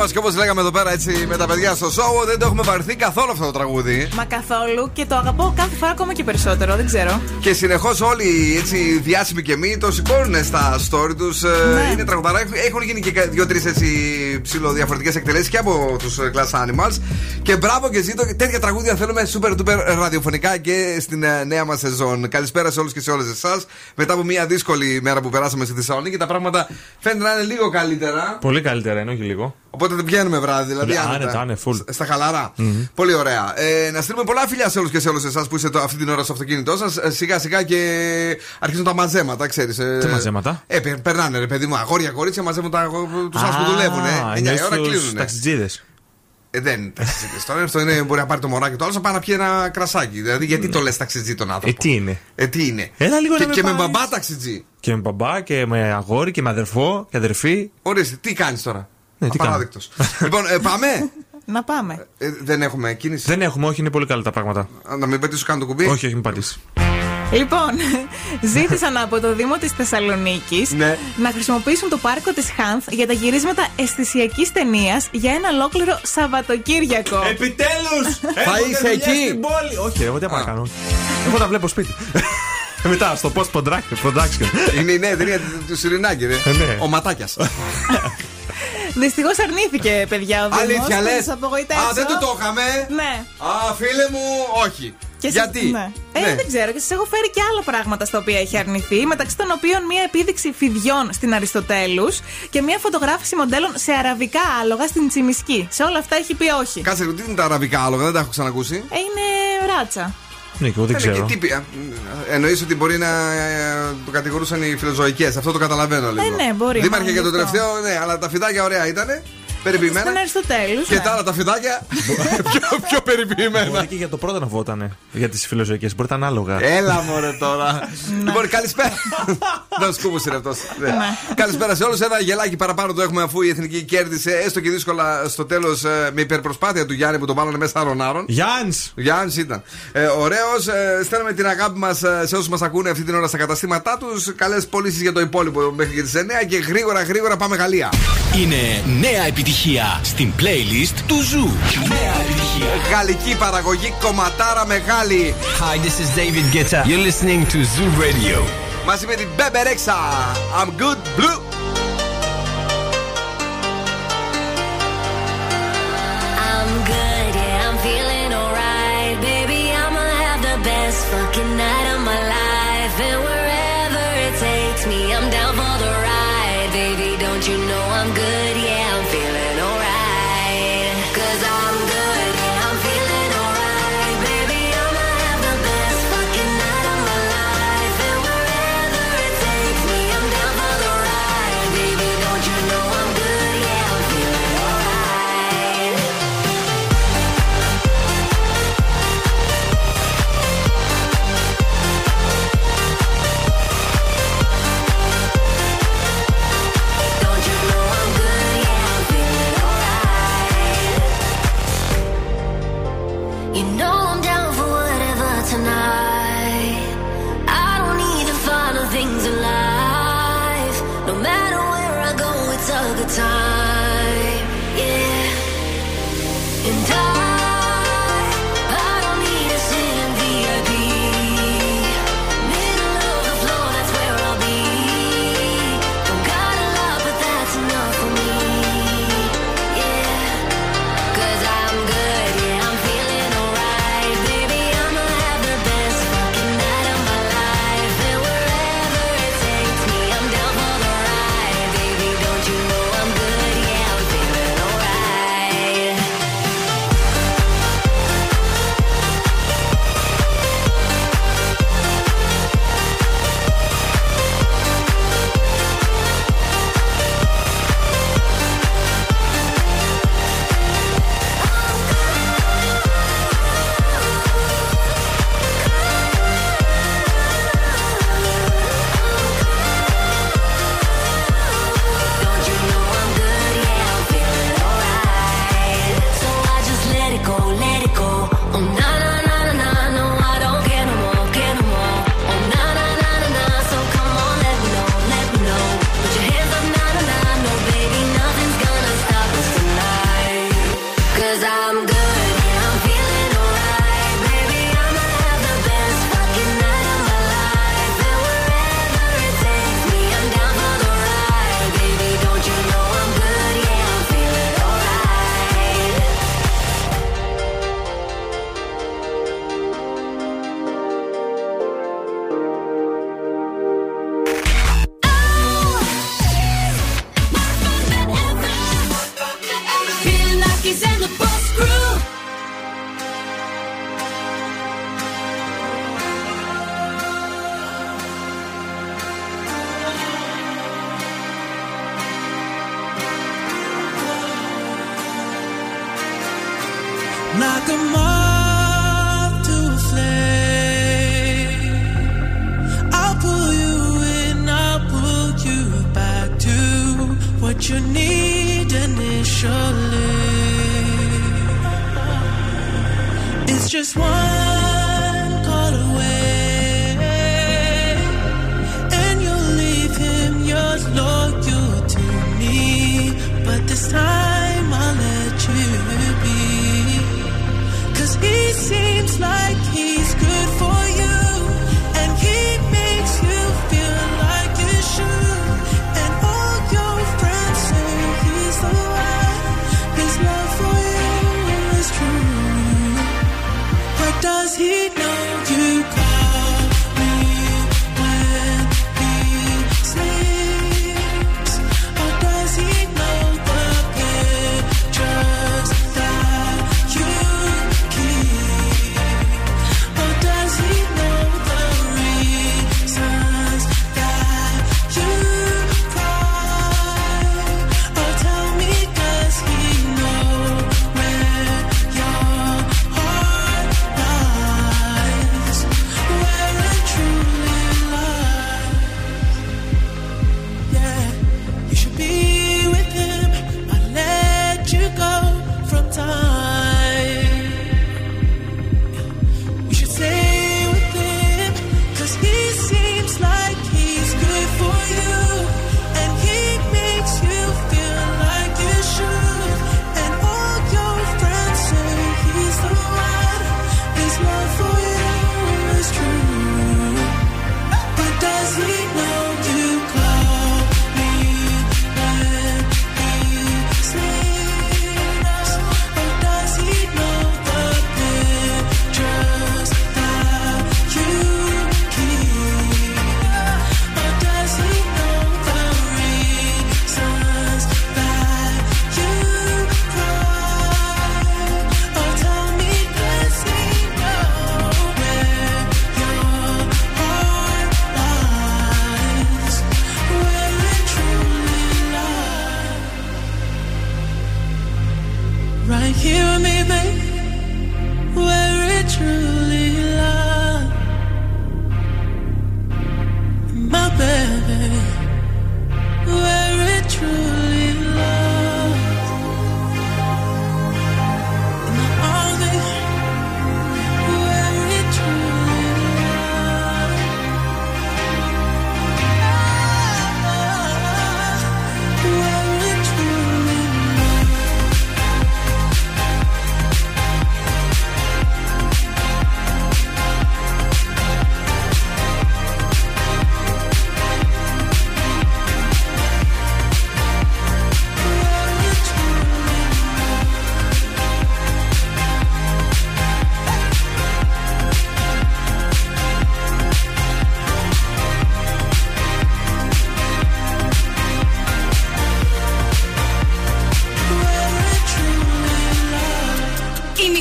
Glass Animals και όπως λέγαμε εδώ πέρα έτσι με τα παιδιά στο show, δεν το έχουμε βαρθεί καθόλου αυτό το τραγούδι. Μα καθόλου και το αγαπώ κάθε φορά ακόμα και περισσότερο, δεν ξέρω. Και συνεχώς όλοι έτσι διάσημοι και μη το σηκώνουν στα story τους. Ναι. Είναι τραγουδαρά. Έχουν γίνει και δύο-τρεις έτσι ψηλοδιαφορετικές εκτελέσεις και από τους Glass Animals. Και μπράβο και ζήτω. Τέτοια τραγούδια θέλουμε super duper ραδιοφωνικά και στην ε, νέα μας σεζόν. Καλησπέρα σε όλους και σε όλες εσάς. Μετά από μια δύσκολη μέρα που περάσαμε στη Θεσσαλονίκη, τα πράγματα φαίνεται να είναι λίγο καλύτερα. Πολύ καλύτερα είναι, όχι λίγο. Οπότε δεν πηγαίνουμε βράδυ, δηλαδή. Ναι, άνετα. άνετα, ναι, full. Στα χαλαρά. Πολύ ωραία. Ε, να στείλουμε πολλά φιλιά σε όλους και σε όλες εσάς που είστε το- αυτή την ώρα στο αυτοκίνητό σας. σιγά σιγά και αρχίζουν τα μαζέματα, ξέρεις. Τι μαζέματα; Ε, πε- περνάνε ρε παιδί μου, αγόρια, κορίτσια μαζεύουν τους άλλου που δουλεύουν. Ε. 9 η ώρα κλείνουν. Ταξιτζίδες. Ε, δεν είναι ταξιτζίδες τώρα. Αυτό είναι, μπορεί να πάρει το μωράκι του άλλου να πάει να πιει ένα κρασάκι. Δηλαδή, γιατί το λες ταξιτζή τον Ε, άνθρωπο; τι είναι; Ε, τι είναι; Έλα λίγο και, να με και με πάρεις. μπαμπά ταξιτζή. Και με μπαμπά και με αγόρι και με αδερφό και αδερφή. Ορίστε, τι κάνεις τώρα; Ναι, τι κάνω. Απαράδεκτος. λοιπόν, ε, πάμε. Να πάμε. Ε, δεν έχουμε κίνηση. Δεν έχουμε, όχι, είναι πολύ καλά τα πράγματα. Α, Να μην πετήσω καν το κουμπί. Όχι, όχι, μην πατήσεις. Λοιπόν, ζήτησαν από το Δήμο της Θεσσαλονίκης Ναι. να χρησιμοποιήσουν το πάρκο της Χάνθ για τα γυρίσματα αισθησιακής ταινίας για ένα ολόκληρο Σαββατοκύριακο. Επιτέλους! Θα είσαι εκεί. Στην πόλη. Όχι, εγώ τι να κάνω. Εγώ τα βλέπω σπίτι. Μετά στο post production. Είναι η νέα ταινία του- του Σιρινάκη, ρε. Ε, ναι. Ο Ματάκιας. Δυστυχώς αρνήθηκε, παιδιά, ο Δήμος. Αλήθεια λες. Θα σα απογοητεύσω. Α, δεν το το είχαμε. Ναι. Α, φίλε μου, όχι. Και σας- Γιατί; Ναι. Ε, Ναι. δεν ξέρω. Και σας έχω φέρει και άλλα πράγματα στα οποία έχει αρνηθεί. Μεταξύ των οποίων μία επίδειξη φιδιών στην Αριστοτέλους και μία φωτογράφηση μοντέλων σε αραβικά άλογα στην Τσιμισκή. Σε όλα αυτά έχει πει όχι. Κάτσε λίγο, τι είναι τα αραβικά άλογα, δεν τα έχω ξανακούσει. Ε, είναι ράτσα. Ναι, και εγώ δεν ξέρω. Εννοείς ότι μπορεί να ε, το κατηγορούσαν οι φιλοζωικές. Αυτό το καταλαβαίνω λίγο. ναι, μπορεί, Δήμαρχε μάλλον για το γι' αυτό. τελευταίο, ναι, αλλά τα φιδάκια ωραία ήταν. Περιποιημένα. Στην Αριστοτέλους. Και τα άλλα τα φιδάκια πιο, πιο περιποιημένα. Μπορεί και για το πρώτο να βότανε. Για τις φιλοζωικές. Μπορεί να ήταν ανάλογα. Έλα μωρέ τώρα. λοιπόν, καλησπέρα. Δεν σκούμπο είναι αυτός. Καλησπέρα σε όλους. Ένα γελάκι παραπάνω το έχουμε αφού η εθνική κέρδισε έστω και δύσκολα στο τέλος με υπερπροσπάθεια του Γιάννη που τον βάλανε μέσα άρον άρον. Γιάννης! Γιάννης ήταν. Ε, Ωραίος. Ε, στέλνουμε την αγάπη μας σε όσους μας ακούνε αυτή την ώρα στα καταστήματά τους. Καλές πωλήσεις για το υπόλοιπο μέχρι και τις 9 και γρήγορα γρήγορα πάμε Γαλλία. Είναι νέα επιτυχία στην playlist του Ζου. Νέα επιτυχία. Γαλλική παραγωγή κομματάρα μεγάλη. Hi, this is David Guetta. You're listening to Zoo Radio. Μαζί με την Bebe Rexha. I'm good blue. I'm good, yeah, I'm feeling alright. Baby, I'ma have the best fucking night of my life. And wherever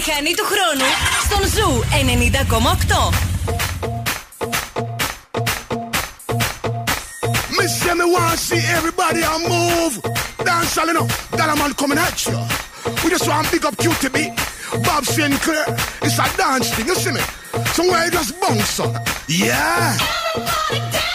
μηχανή του χρόνου στον Ζου 90,8. Miss me? wanna see everybody I move. Dance all know, that man coming at you. We just want to pick up QTB, Bob Sinclair. It's a dance thing, you see me? Somewhere you just bounce on? Yeah. Everybody dance.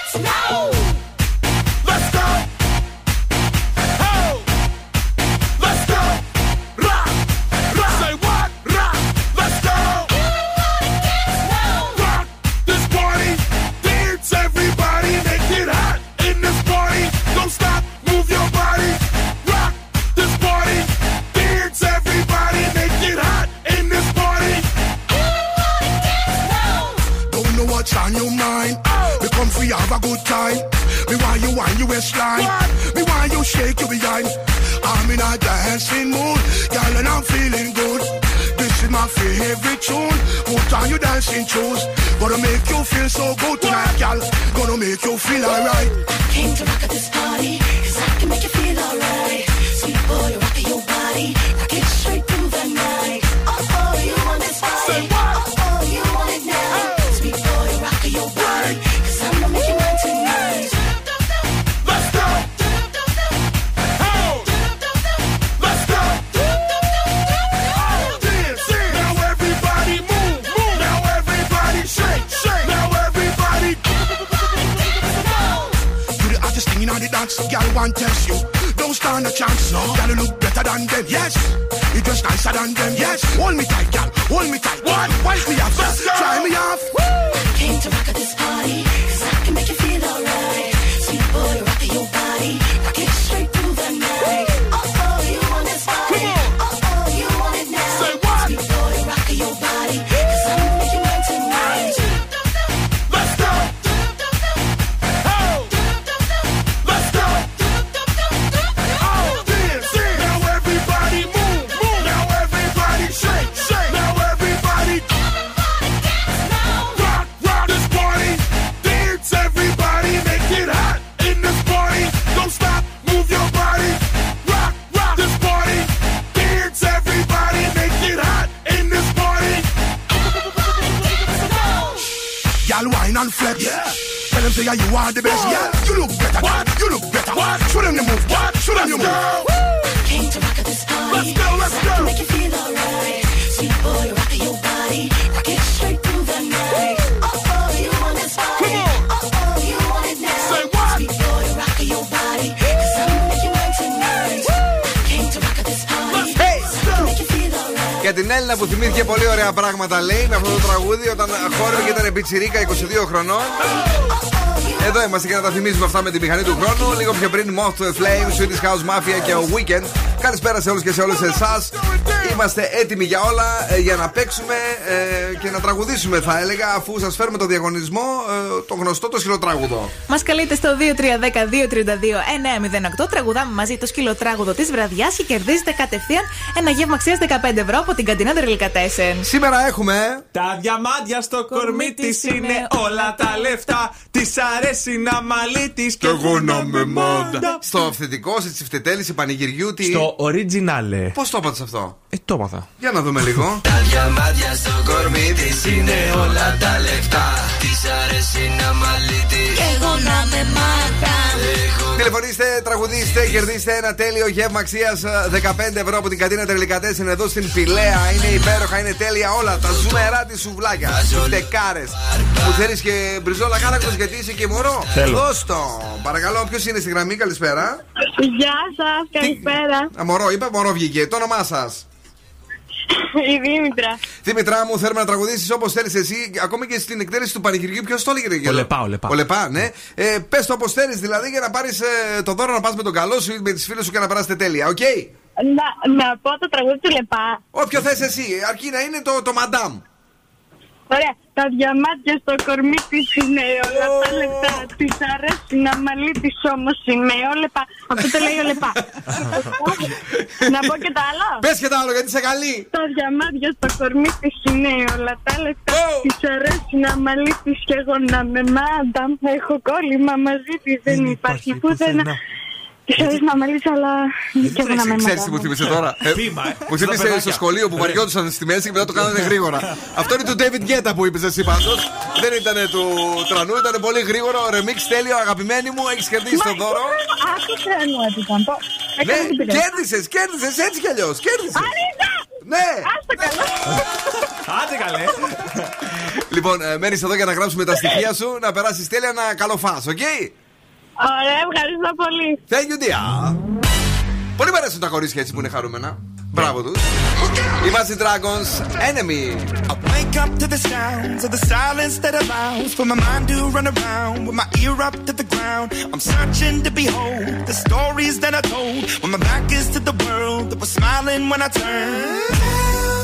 every tune. Put on you dancing shoes. Gonna make you feel so good tonight, girl. Gonna make you feel alright. Came to rock at this party. Πιτσιρίκα 22 χρονών. Εδώ είμαστε για να τα θυμίζουμε αυτά με τη μηχανή του χρόνου. Λίγο πιο πριν Moth to the Flame, Swedish House Mafia και ο Weekend. Καλησπέρα σε όλους και σε όλες εσάς. Είμαστε έτοιμοι για όλα ε, για να παίξουμε ε, και να τραγουδήσουμε, θα έλεγα, αφού σας φέρουμε το διαγωνισμό, ε, το γνωστό το σκυλοτράγουδο. Μας καλείτε στο 2310-232-908. Τραγουδάμε μαζί το σκυλοτράγουδο της βραδιάς και κερδίζετε κατευθείαν ένα γεύμα αξίας 15 ευρώ από την καντίνα Τερλικατέσεν. Σήμερα έχουμε. Τα διαμάντια στο κορμί της είναι όλα τα λεφτά. Της αρέσει να μαλλί της και εγώ να με μόντα. Στο αυθεντικό, στη τσιφτετέληση πανηγυριού, τι. Στο original. Πώς το έπαθες αυτό; Ε, το έπαθα. Για να δούμε λίγο. Τα διαμάντια στο κορμί της είναι όλα τα λεφτά. Της αρέσει να μαλλί τη. Εγώ να με μάτα. Τηλεφωνήστε, τραγουδίστε, κερδίστε ένα τέλειο γεύμα αξίας 15 ευρώ από την κατίνα Τερλικατέσεν εδώ στην Πηλαία. Είναι υπέροχα, είναι τέλεια όλα. Τα ζουμερά τη σουβλάκια. Τεκάρε. Που θέλεις και μπριζόλα κάρακτο γιατί είσαι και μωρό. Θέλω. Δώσ' το. Παρακαλώ, ποιος είναι στη γραμμή, καλησπέρα. Γεια σας, καλησπέρα. Α, μωρό, είπα μωρό βγήκε. Το όνομά σας. Η Δήμητρα. Δήμητρά μου, θέλουμε να τραγουδήσεις όπως θέλεις εσύ, ακόμη και στην εκτέλεση του πανηγυριού. Ποιος το έλεγε, Γελό; Ο Λεπά, ο Λεπά. Ο Λεπά, ναι. Ε, Πες το όπως θέλεις, δηλαδή, για να πάρεις ε, το δώρο να πας με τον καλό σου ή με τις φίλες σου και να περάσετε τέλεια, οκ; Να, να πω το τραγούδι του Λεπά. Όποιο θες εσύ, αρκεί να είναι το, το μαντάμ. Ωραία. Τα διαμάτια στο κορμί της είναι όλα τα λεπτά. Της αρέσει να μαλλί της όμως είναι όλα πα. Αυτό το λέει ο Λεπά. να πω και τα άλλα; Πες και τα άλλο, γιατί είσαι καλή. Τα διαμάτια στο κορμί της είναι όλα τα λεπτά. Της αρέσει να μαλλί της και εγώ να με μάντα. Έχω κόλλημα μαζί της, δεν υπάρχει πουθενά. Της αρέσει να μαλλίσει, αλλά και εγώ να με Ξέρεις τι μάντα. μου θύμισε τώρα; Ε, Πείμα, ε. Μου Στα θύμισε παιδάκια. στο σχολείο που βαριόντουσαν στη μέση και μετά το κάνανε γρήγορα. Αυτό είναι του David Guetta που είπε εσύ πάντως. Δεν ήταν του τρανού, ήταν πολύ γρήγορο. Remix τέλειο, αγαπημένη μου, έχεις κερδίσει το δώρο. Άκου τρένου ήταν. Το- Ναι, έκανα την πειρά. κέρδισες, κέρδισες έτσι κι αλλιώς. Κέρδισες. Αρίτα! Ναι. Άστα καλά. Άντε καλέ. Λοιπόν, μένεις εδώ για να γράψουμε τα στοιχεία σου, να περάσεις τέλεια ένα καλό φά, οκ; Ωραία, ευχαριστώ πολύ. Thank you, dear. Πολύ μου αρέσουν τα κορίτσια έτσι που είναι χαρούμενα. Μπράβο του. Είμαστε οι Dragons Enemy. Wake up to the sounds of the silence that allows for my mind to run around with my ear up to the ground. I'm searching to behold the stories that I told when my back is to the world that was smiling when I turned.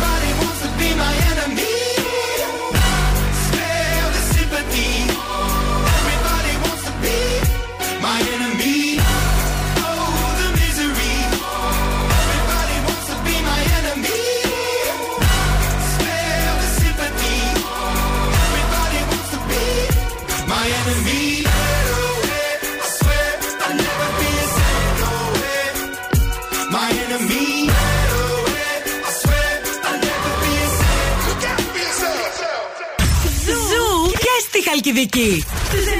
Ricky.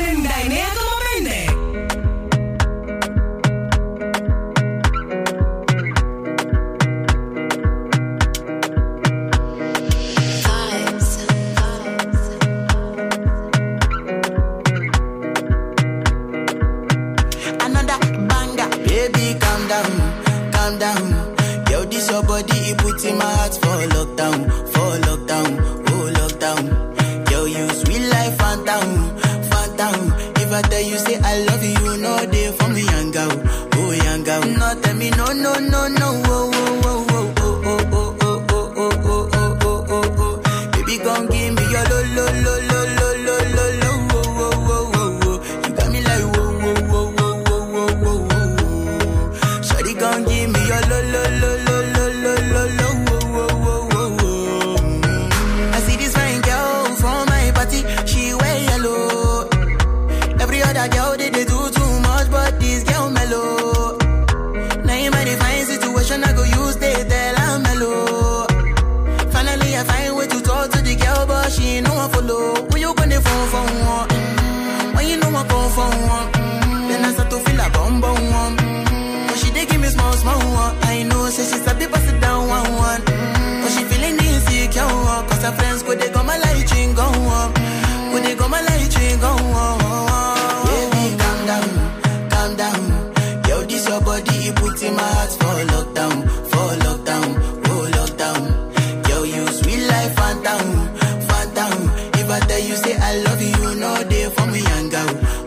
love you, you day for me, yanga.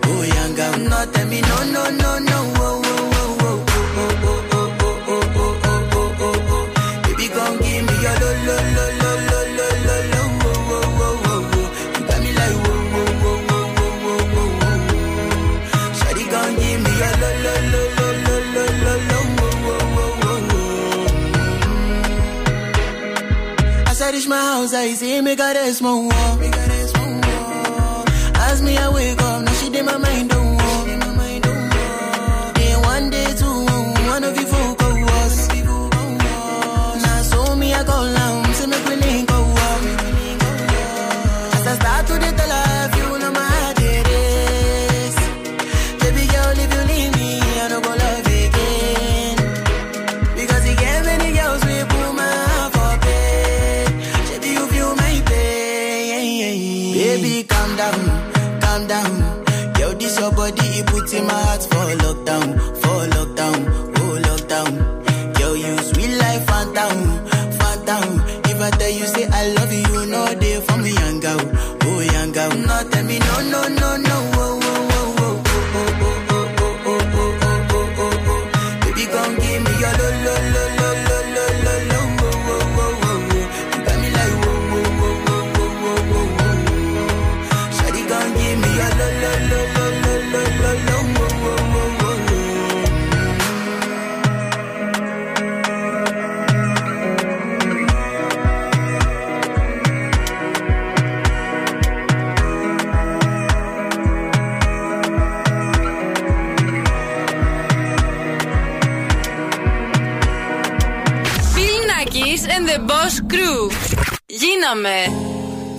Oh, yanga. No, tell me, no, no, no, no. Oh, oh, oh, oh, oh, oh, oh, oh, oh, oh. Baby, come give me your lo, lo, lo, lo, lo, lo, lo, lo. Oh, oh, oh, oh. You got me like, oh, oh, oh, oh, oh, oh, oh, oh. Shawty, come give me your lo, lo, lo, lo, lo, lo, lo, lo. I reach my house, I see me got a small wall away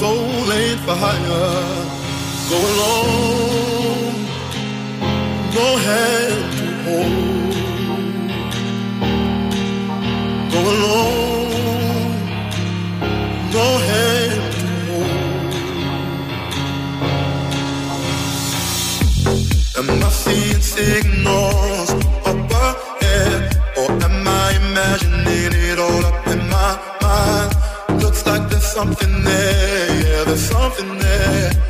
Soul ain't for hire. Go alone, no hand to hold. Go alone, no hand to hold. Am I seeing signals up ahead, or am I imagining it all up in my mind? Looks like there's something there, something there.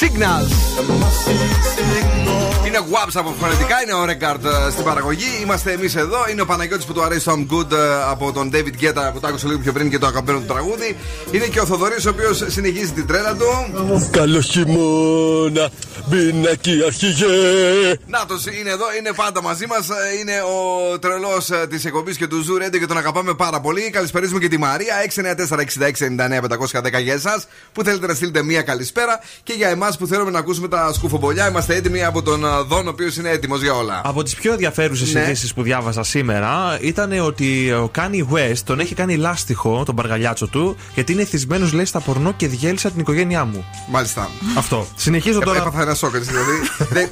Signals. Είναι Waps από φωνητικά, είναι ο Ρεγκάρντ στην παραγωγή. Είμαστε εμείς εδώ. Είναι ο Παναγιώτης που του αρέσει το I'm Good ε, από τον David Guetta που το άκουσε λίγο πιο πριν και το αγαπημένο του τραγούδι. Είναι και ο Θοδωρής ο οποίος συνεχίζει την τρέλα του. Καλό χειμώνα, μπινάκι αρχηγέ. Νάτος είναι εδώ, είναι πάντα μαζί μας. Είναι ο τρελός της εκπομπής και του Zoo Radio και τον αγαπάμε πάρα πολύ. Καλησπέριζουμε και τη Μαρία 694-6699-510 για εσάς που θέλετε να στείλετε μία καλησπέρα και για εμάς που θέλουμε να ακούσουμε τα σκουφομπολιά. Είμαστε έτοιμοι από τον α, Δον, ο οποίος είναι έτοιμος για όλα. Από τις πιο ενδιαφέρουσες Ναι. ειδήσεις που διάβασα σήμερα ήταν ότι ο Κάνι West τον έχει κάνει λάστιχο τον παργαλιάτσο του γιατί είναι εθισμένο λέει στα πορνό και διέλυσα την οικογένειά μου. Μάλιστα. Αυτό. Συνεχίζω Ε, τώρα. Έπαθα ένα σοκ, έτσι, δηλαδή. δεν-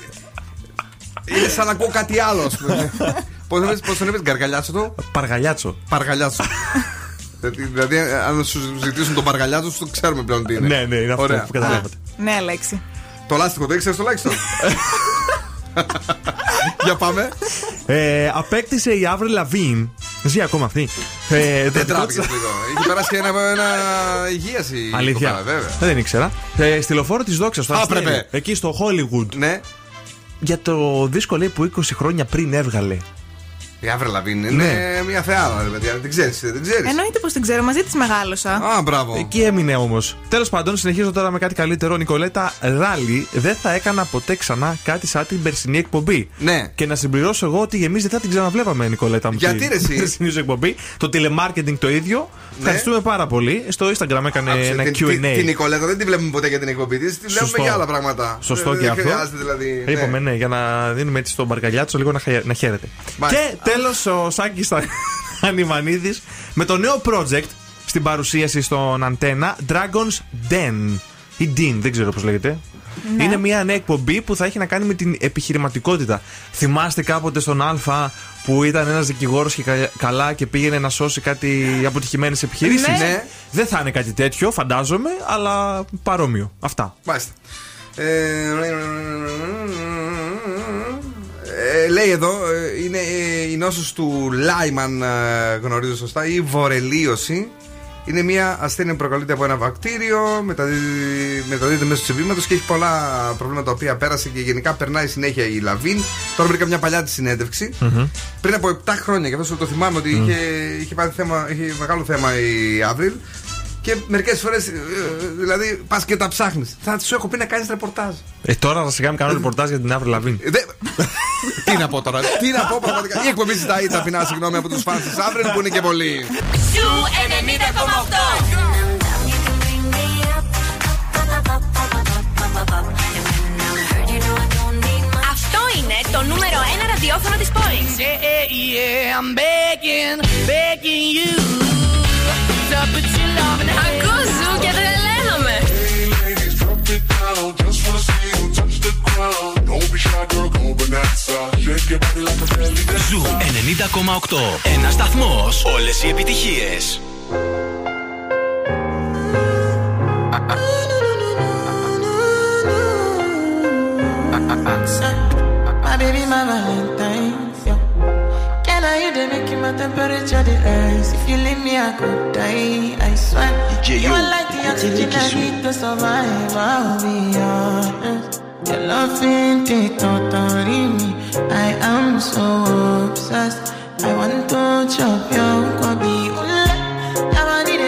Είναι σαν να ακούω κάτι άλλο, ας πούμε. Πώς τον είπες- πώς τον είπε, Γκαργαλιάτσο του. Παργαλιάτσο. Παργαλιάτσο. Δηλαδή, Δηλαδή, αν σου ζητήσουν τον παργαλιάτσο, το ξέρουμε πλέον τι είναι. Ναι, ναι, είναι αυτό Ωραία. που καταλάβατε. Ναι, λέξη. Το λάστιχο το ήξερες τουλάχιστον. Για πάμε. Ε, απέκτησε η Αύρη Λαβίν. Ζει ακόμα αυτή. Ε, Δεν το- τράπηκε λίγο. Είχε περάσει και ένα, ένα υγεία η Αλήθεια. κοπέλα, βέβαια. Δεν ήξερα. Ε, στη λεωφόρο της Δόξας, στο Α, Αστέρι, πρέπει. Εκεί στο Hollywood. Ναι. Για το δίσκο λέει που 20 χρόνια πριν έβγαλε. Η Αύρη Λαβίν είναι Ναι. μια θεάρα, ρε παιδιά. Δεν ξέρεις, δεν ξέρεις. Εννοείται πως την ξέρω, μαζί της μεγάλωσα. Α, μπράβο. Εκεί έμεινε όμως. Τέλος πάντων, συνεχίζω τώρα με κάτι καλύτερο. Νικολέτα Ράλι, δεν θα έκανα ποτέ ξανά κάτι σαν την περσινή εκπομπή. Ναι. Και να συμπληρώσω εγώ ότι εμείς δεν θα την ξαναβλέπαμε, Νικολέτα μου. Γιατί, την ρε, εσύ; περσινή σου εκπομπή. Το τηλεμάρκετινγκ το ίδιο. Ευχαριστούμε πάρα πολύ. Στο Instagram έκανε Άκουσε, ένα την- QA. την- Την Νικολέτα δεν τη βλέπουμε ποτέ για την εκπομπή της. Τη βλέπουμε Σωστό. για άλλα πράγματα. Σωστό Δεν- και δεν αυτό. χρειάζεται δηλαδή. ναι. Είπαμε ναι, για να δίνουμε έτσι στον Μπαρκαλιάτσο λίγο να, χα- να χαίρεται. Μάλιστα. Και τέλος ο Σάκης Ανιμανίδη με το νέο project στην παρουσίαση στον Αντένα Dragon's Den. Ή Den, δεν ξέρω πώς λέγεται. Ναι. Είναι μια νέα εκπομπή που θα έχει να κάνει με την επιχειρηματικότητα. Θυμάστε κάποτε στον Α που ήταν ένας δικηγόρος και κα- καλά και πήγαινε να σώσει κάτι αποτυχημένες επιχειρήσεις; Ναι. Δεν θα είναι κάτι τέτοιο, φαντάζομαι, αλλά παρόμοιο. Αυτά. Μάλιστα. Ε, ε, λέει εδώ, ε, είναι ε, η νόσος του Λάιμαν, ε, γνωρίζω σωστά, ή βορελίωση. Είναι μια ασθένεια που προκαλείται από ένα βακτήριο, μεταδίδει- μεταδίδεται μέσω του τσιμπήματο και έχει πολλά προβλήματα τα οποία πέρασε και γενικά περνάει συνέχεια η Λαβίν. Τώρα βρήκα μια παλιά της συνέντευξη. Πριν από 7 χρόνια, και αυτό το θυμάμαι ότι είχε, είχε, πάθει θέμα, είχε μεγάλο θέμα η Αύριλ. Και μερικές φορές, δηλαδή, πας και τα ψάχνεις. Θα σου έχω πει να κάνεις ρεπορτάζ. Ε, τώρα θα σιγά μην κάνω ρεπορτάζ για την Avril Lavigne. Τι να πω τώρα, τι να πω πραγματικά. Η εκπομπή ζητάει ταπεινά συγγνώμη από τους φans της Avril που είναι και πολλοί. Zoo 90,8. Αυτό είναι το νούμερο 1 ραδιόφωνο της πόλης. Yeah, yeah, I'm begging, begging you to Zoo έχουνε και δεν λέγαμε. Ένας σταθμός. Όλες οι επιτυχίες. My temperature the rise If you leave me, I could die, I swear DJ You are like the oxygen I need to survive, I'll be honest Your it, don't worry me I am so obsessed. I want to chop your kwabi. Ule, yabani de makamishi.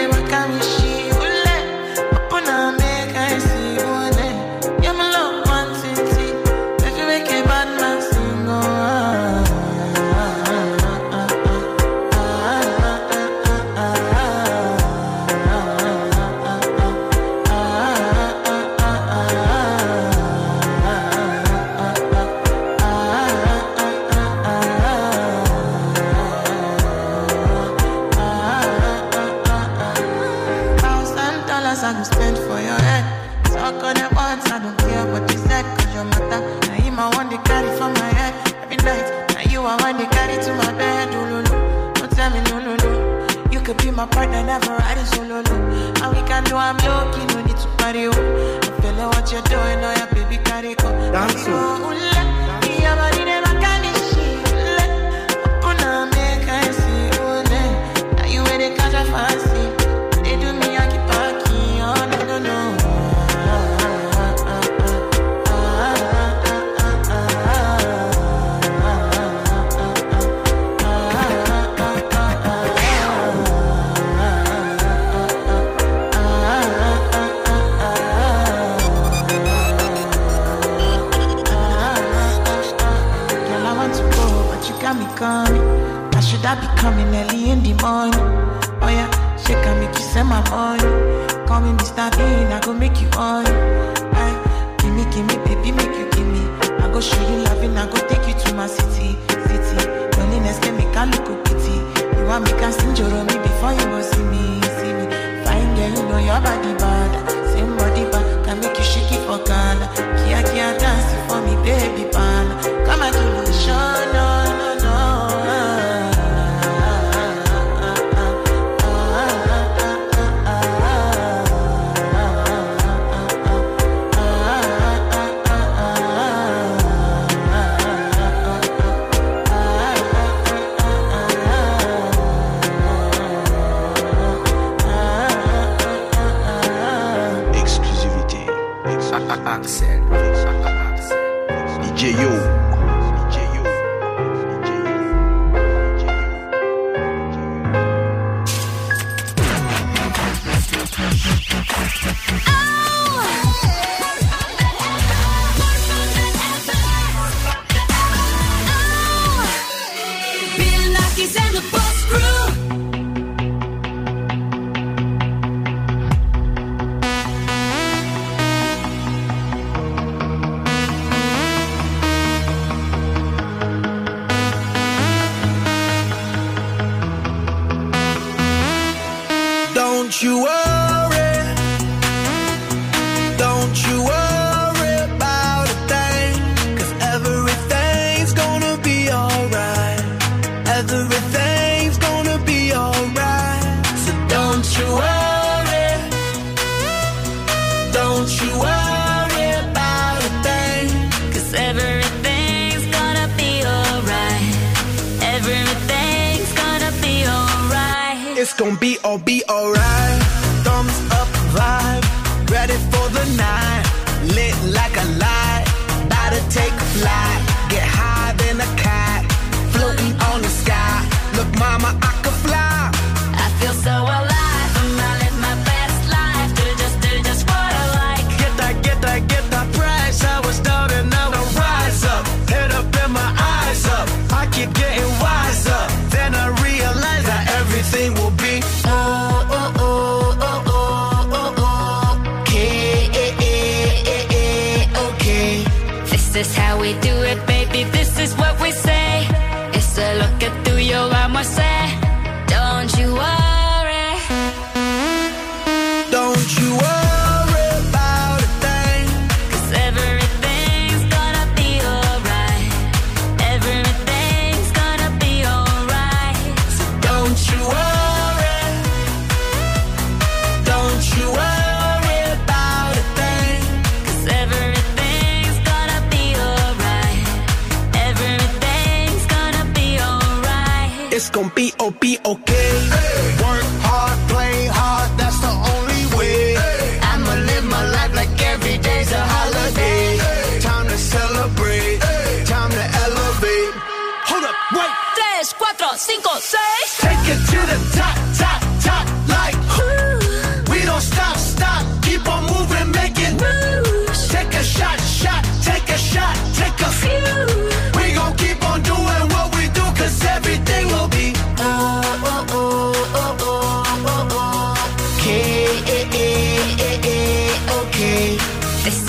My partner, never riding solo. No. And we can do, I'm lucky, no need to party. Oh. I'm feeling what you're doing, oh yeah, baby, carry go. Dance, oh. Coming early in the morning? Oh yeah, she can make you send my money. Call me Mr. Bean, I go make you on. Aye, give me, give me, baby, make you give me. I go show you loving, I go take you to my city, city. Loneliness can make a look pity. You want me can sing me before you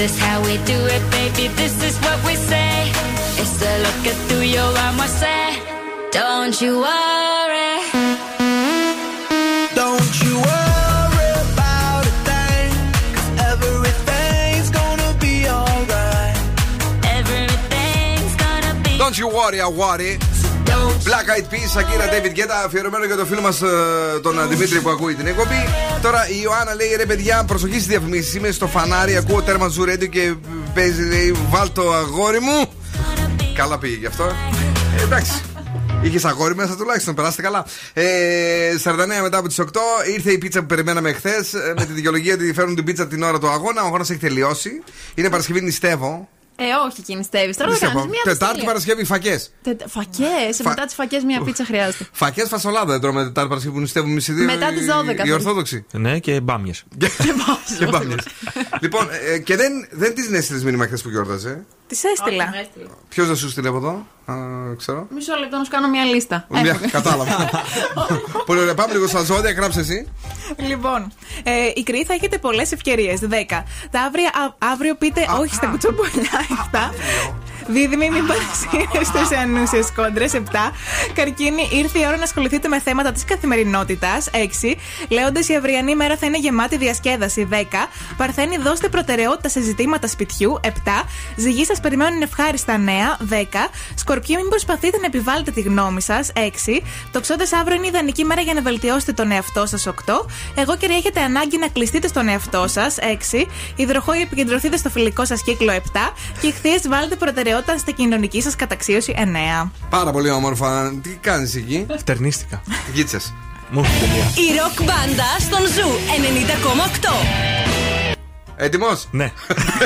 This is how we do it, baby. This is what we say. It's a look at through your arm, I say. Don't you worry. Don't you worry about a thing, everything's gonna be alright. Everything's gonna be Don't you worry, I worry. Black Eyed Peas, Akira David Guetta, αφιερωμένο για το φίλο μας τον Δημήτρη που ακούει την εκπομπή. Τώρα η Ιωάννα λέει ρε παιδιά, προσοχή στις διαφημίσεις. Είμαι στο φανάρι, ακούω τέρμα ζου radio και παίζει, λέει, βάλ το αγόρι μου. Καλά πήγε γι' αυτό. Ε, εντάξει. Είχες αγόρι μέσα τουλάχιστον, περάστε καλά. Ε, 49 μετά από τις 8 ήρθε η πίτσα που περιμέναμε χθες με τη δικαιολογία ότι φέρνουν την πίτσα την ώρα του αγώνα. Ο αγώνας έχει τελειώσει. Είναι Παρασκευή, νηστεύω. Ε, όχι, κινηστεύει. Τώρα δεν Νηστεύω. κάνεις μια Τετάρτη δυστυχία. Παρασκευή, φακές. Φακές. Φα- Μετά τις φακές, μια πίτσα χρειάζεται. Φακές φασολάδα δεν τρώμε Τετάρτη Παρασκευή που νηστεύουμε εμείς οι δύο. Μετά οι- τις 12 Οι θα Ορθόδοξοι. Ναι, και μπάμιες. Και μπάμιες. λοιπόν, ε, και δεν, δεν τη έστειλε μήνυμα χθε που γιόρταζε. Τη έστειλα. Ποιος δεν σου στείλε από εδώ, Α, ξέρω. Μισό λεπτό να σου κάνω μια λίστα. Μια, κατάλαβα. Πολύ ωραία. Πάμε λίγο στα ζώδια, γράψε εσύ. Λοιπόν, ε, η Κρή θα έχετε πολλές ευκαιρίες. 10. Τα αύριο, α- αύριο πείτε όχι στα κουτσομπολιά. 7. Δίδυμη, μην παρασύρεστε σε ανούσιες κόντρες. 7. Καρκίνη, ήρθε η ώρα να ασχοληθείτε με θέματα της καθημερινότητας. 6. Λέοντε, η αυριανή μέρα θα είναι γεμάτη διασκέδαση. 10. Παρθένη, δώστε προτεραιότητα σε ζητήματα σπιτιού. 7. Ζυγή, σας περιμένουν ευχάριστα νέα. 10. Σκορπιοί, μην προσπαθείτε να επιβάλλετε τη γνώμη σας. 6. Τοξότε, αύριο είναι ιδανική μέρα για να βελτιώσετε τον εαυτό σας. 8. Εγώ και έχετε ανάγκη να κλειστείτε στον εαυτό σας. 6. Υδροχόη, επικεντρωθείτε στο φιλικό σας κύκλο. 7. Και Ιχθύς βάλτε προτεραιότητα στην κοινωνική σας καταξίωση. 9. Πάρα πολύ όμορφα. Τι κάνεις εκεί; Φτερνίστηκα. Γείτσες. Μου έχει τελεία. Η ροκ μπάντα στον Zoo 90,8. Έτοιμος; Ναι.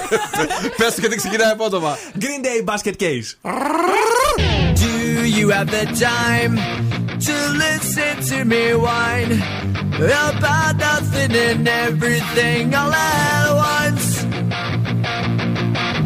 Πες του γιατί ξεκινάει απότομα. Green Day Basket Case. Do you have the time to listen to me whine about nothing and everything all at once?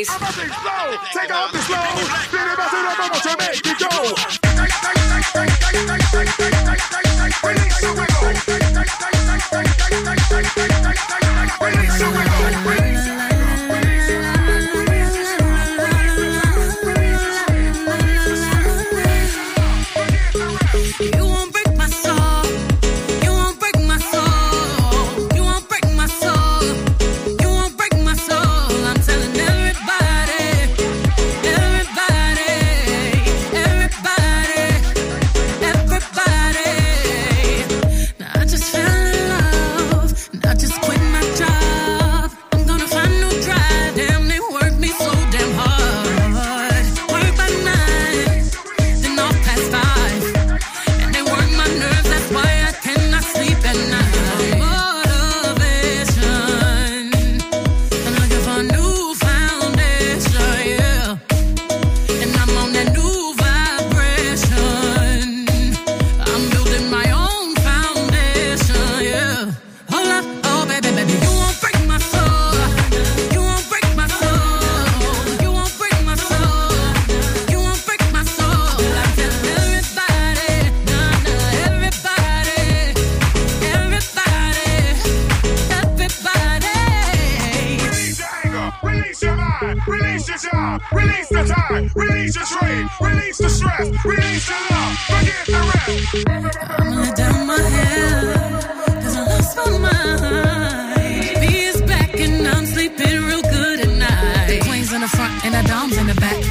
της πόλης. Take off the slow. Spin it back to the bubble to make it go.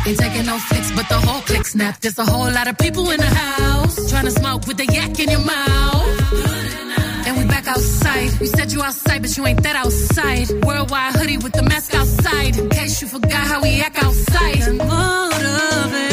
Ain't taking no flicks, but the whole click snap. There's a whole lot of people in the house. Trying to smoke with the yak in your mouth. And we back outside. You said you outside, but you ain't that outside. Worldwide hoodie with the mask outside. In case you forgot how we act outside. Motivation.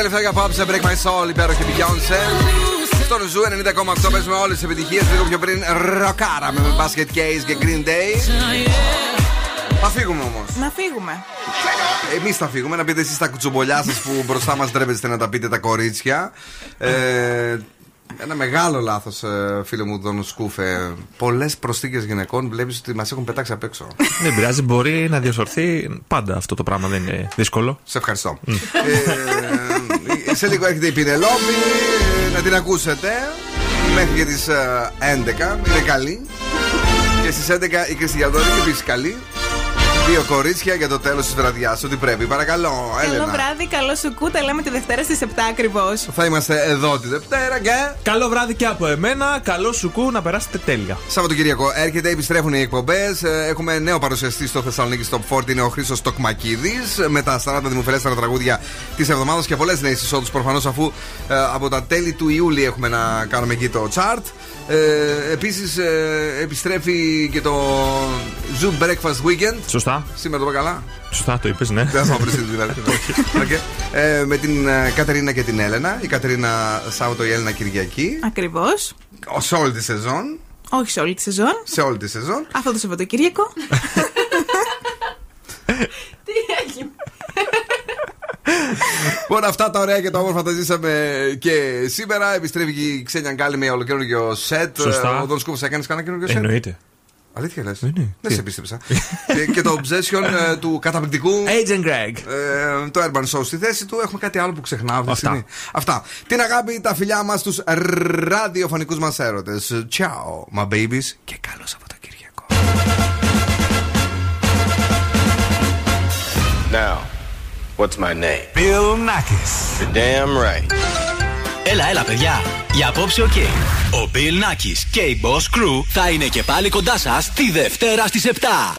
90 λεπτά για πάψε Break My Soul, υπέροχη Beyoncé. Στον Zoo 90,8 παίζουμε όλες τις επιτυχίες. Λίγο πιο πριν ροκάραμε με Basket Case και Green Day. Θα φύγουμε όμως. Να φύγουμε. Εμείς θα φύγουμε. Να πείτε εσείς τα κουτσομπολιά σας που μπροστά μας ντρέπεστε να τα πείτε τα κορίτσια. Ε, ένα μεγάλο λάθος, φίλε μου, τον Σκούφε. Πολλές προσθήκες γυναικών βλέπεις ότι μας έχουν πετάξει απ' έξω. Δεν πειράζει, μπορεί να διορθωθεί πάντα αυτό το πράγμα, δεν είναι δύσκολο. Σε ευχαριστώ. Ε, σε λίγο έρχεται η Πινελόπη, ε, να την ακούσετε. Μέχρι και τις 11, είναι καλή. Και στις 11 η Κριστιανδόρη είναι επίσης καλή. Δύο κορίτσια για το τέλος της βραδιάς. Ό,τι πρέπει. Παρακαλώ, Καλό Έλενα. βράδυ, καλό σου κού. Τα λέμε τη Δευτέρα στις 7 ακριβώς. Θα είμαστε εδώ τη Δευτέρα και. Καλό βράδυ και από εμένα. Καλό σου κου να περάσετε τέλεια. Σαββατοκύριακο έρχεται, επιστρέφουν οι εκπομπές. Έχουμε νέο παρουσιαστή στο Θεσσαλονίκη Top 40, είναι ο Χρήσο Τοκμακίδης. Με τα 40 δημοφιλέστερα τραγούδια της εβδομάδας και πολλές νέες εισόδους προφανώς αφού ε, από τα τέλη του Ιούλη έχουμε να κάνουμε εκεί το chart. Ε, Επίσης επιστρέφει και το Zoom Breakfast Weekend. Σωστά. Σήμερα το είπα καλά. Σωστά το είπες, ναι. Δεν θα βρεις δηλαδή. Okay. Ε, με την ε, Κατερίνα και την Έλενα. Η Κατερίνα Σάββατο, η Έλενα Κυριακή. Ακριβώς. Σε όλη τη σεζόν. Όχι σε όλη τη σεζόν. Σε όλη τη σεζόν. Αυτό το Σαββατοκύριακο. Τι έγινε. Λοιπόν, αυτά τα ωραία και τα όμορφα τα ζήσαμε και σήμερα. Επιστρέφει και η Ξένια Γκάλη με ολοκαίριο σετ. Σωστά. Ο Δον Σκούφο έκανε κανένα καινούργιο σετ; Εννοείται. Αλήθεια λες; Ναι, Δεν σε πίστεψα. και, και το obsession ε, του καταπληκτικού. Agent Greg. ε, το Urban Show στη θέση του. Έχουμε κάτι άλλο που ξεχνάω αυτή τη Αυτά. στιγμή. Αυτά. Την αγάπη, τα φιλιά μας στου ραδιοφωνικούς μας έρωτες. Ciao, my babies και καλό Σαββατοκύριακο. Now, what's my name? Bill Nakis. You're damn right. Έλα, έλα, παιδιά. Για απόψε, οκ. Ο Bill Nackis και η Boss Crew θα είναι και πάλι κοντά σας τη Δευτέρα στις 7.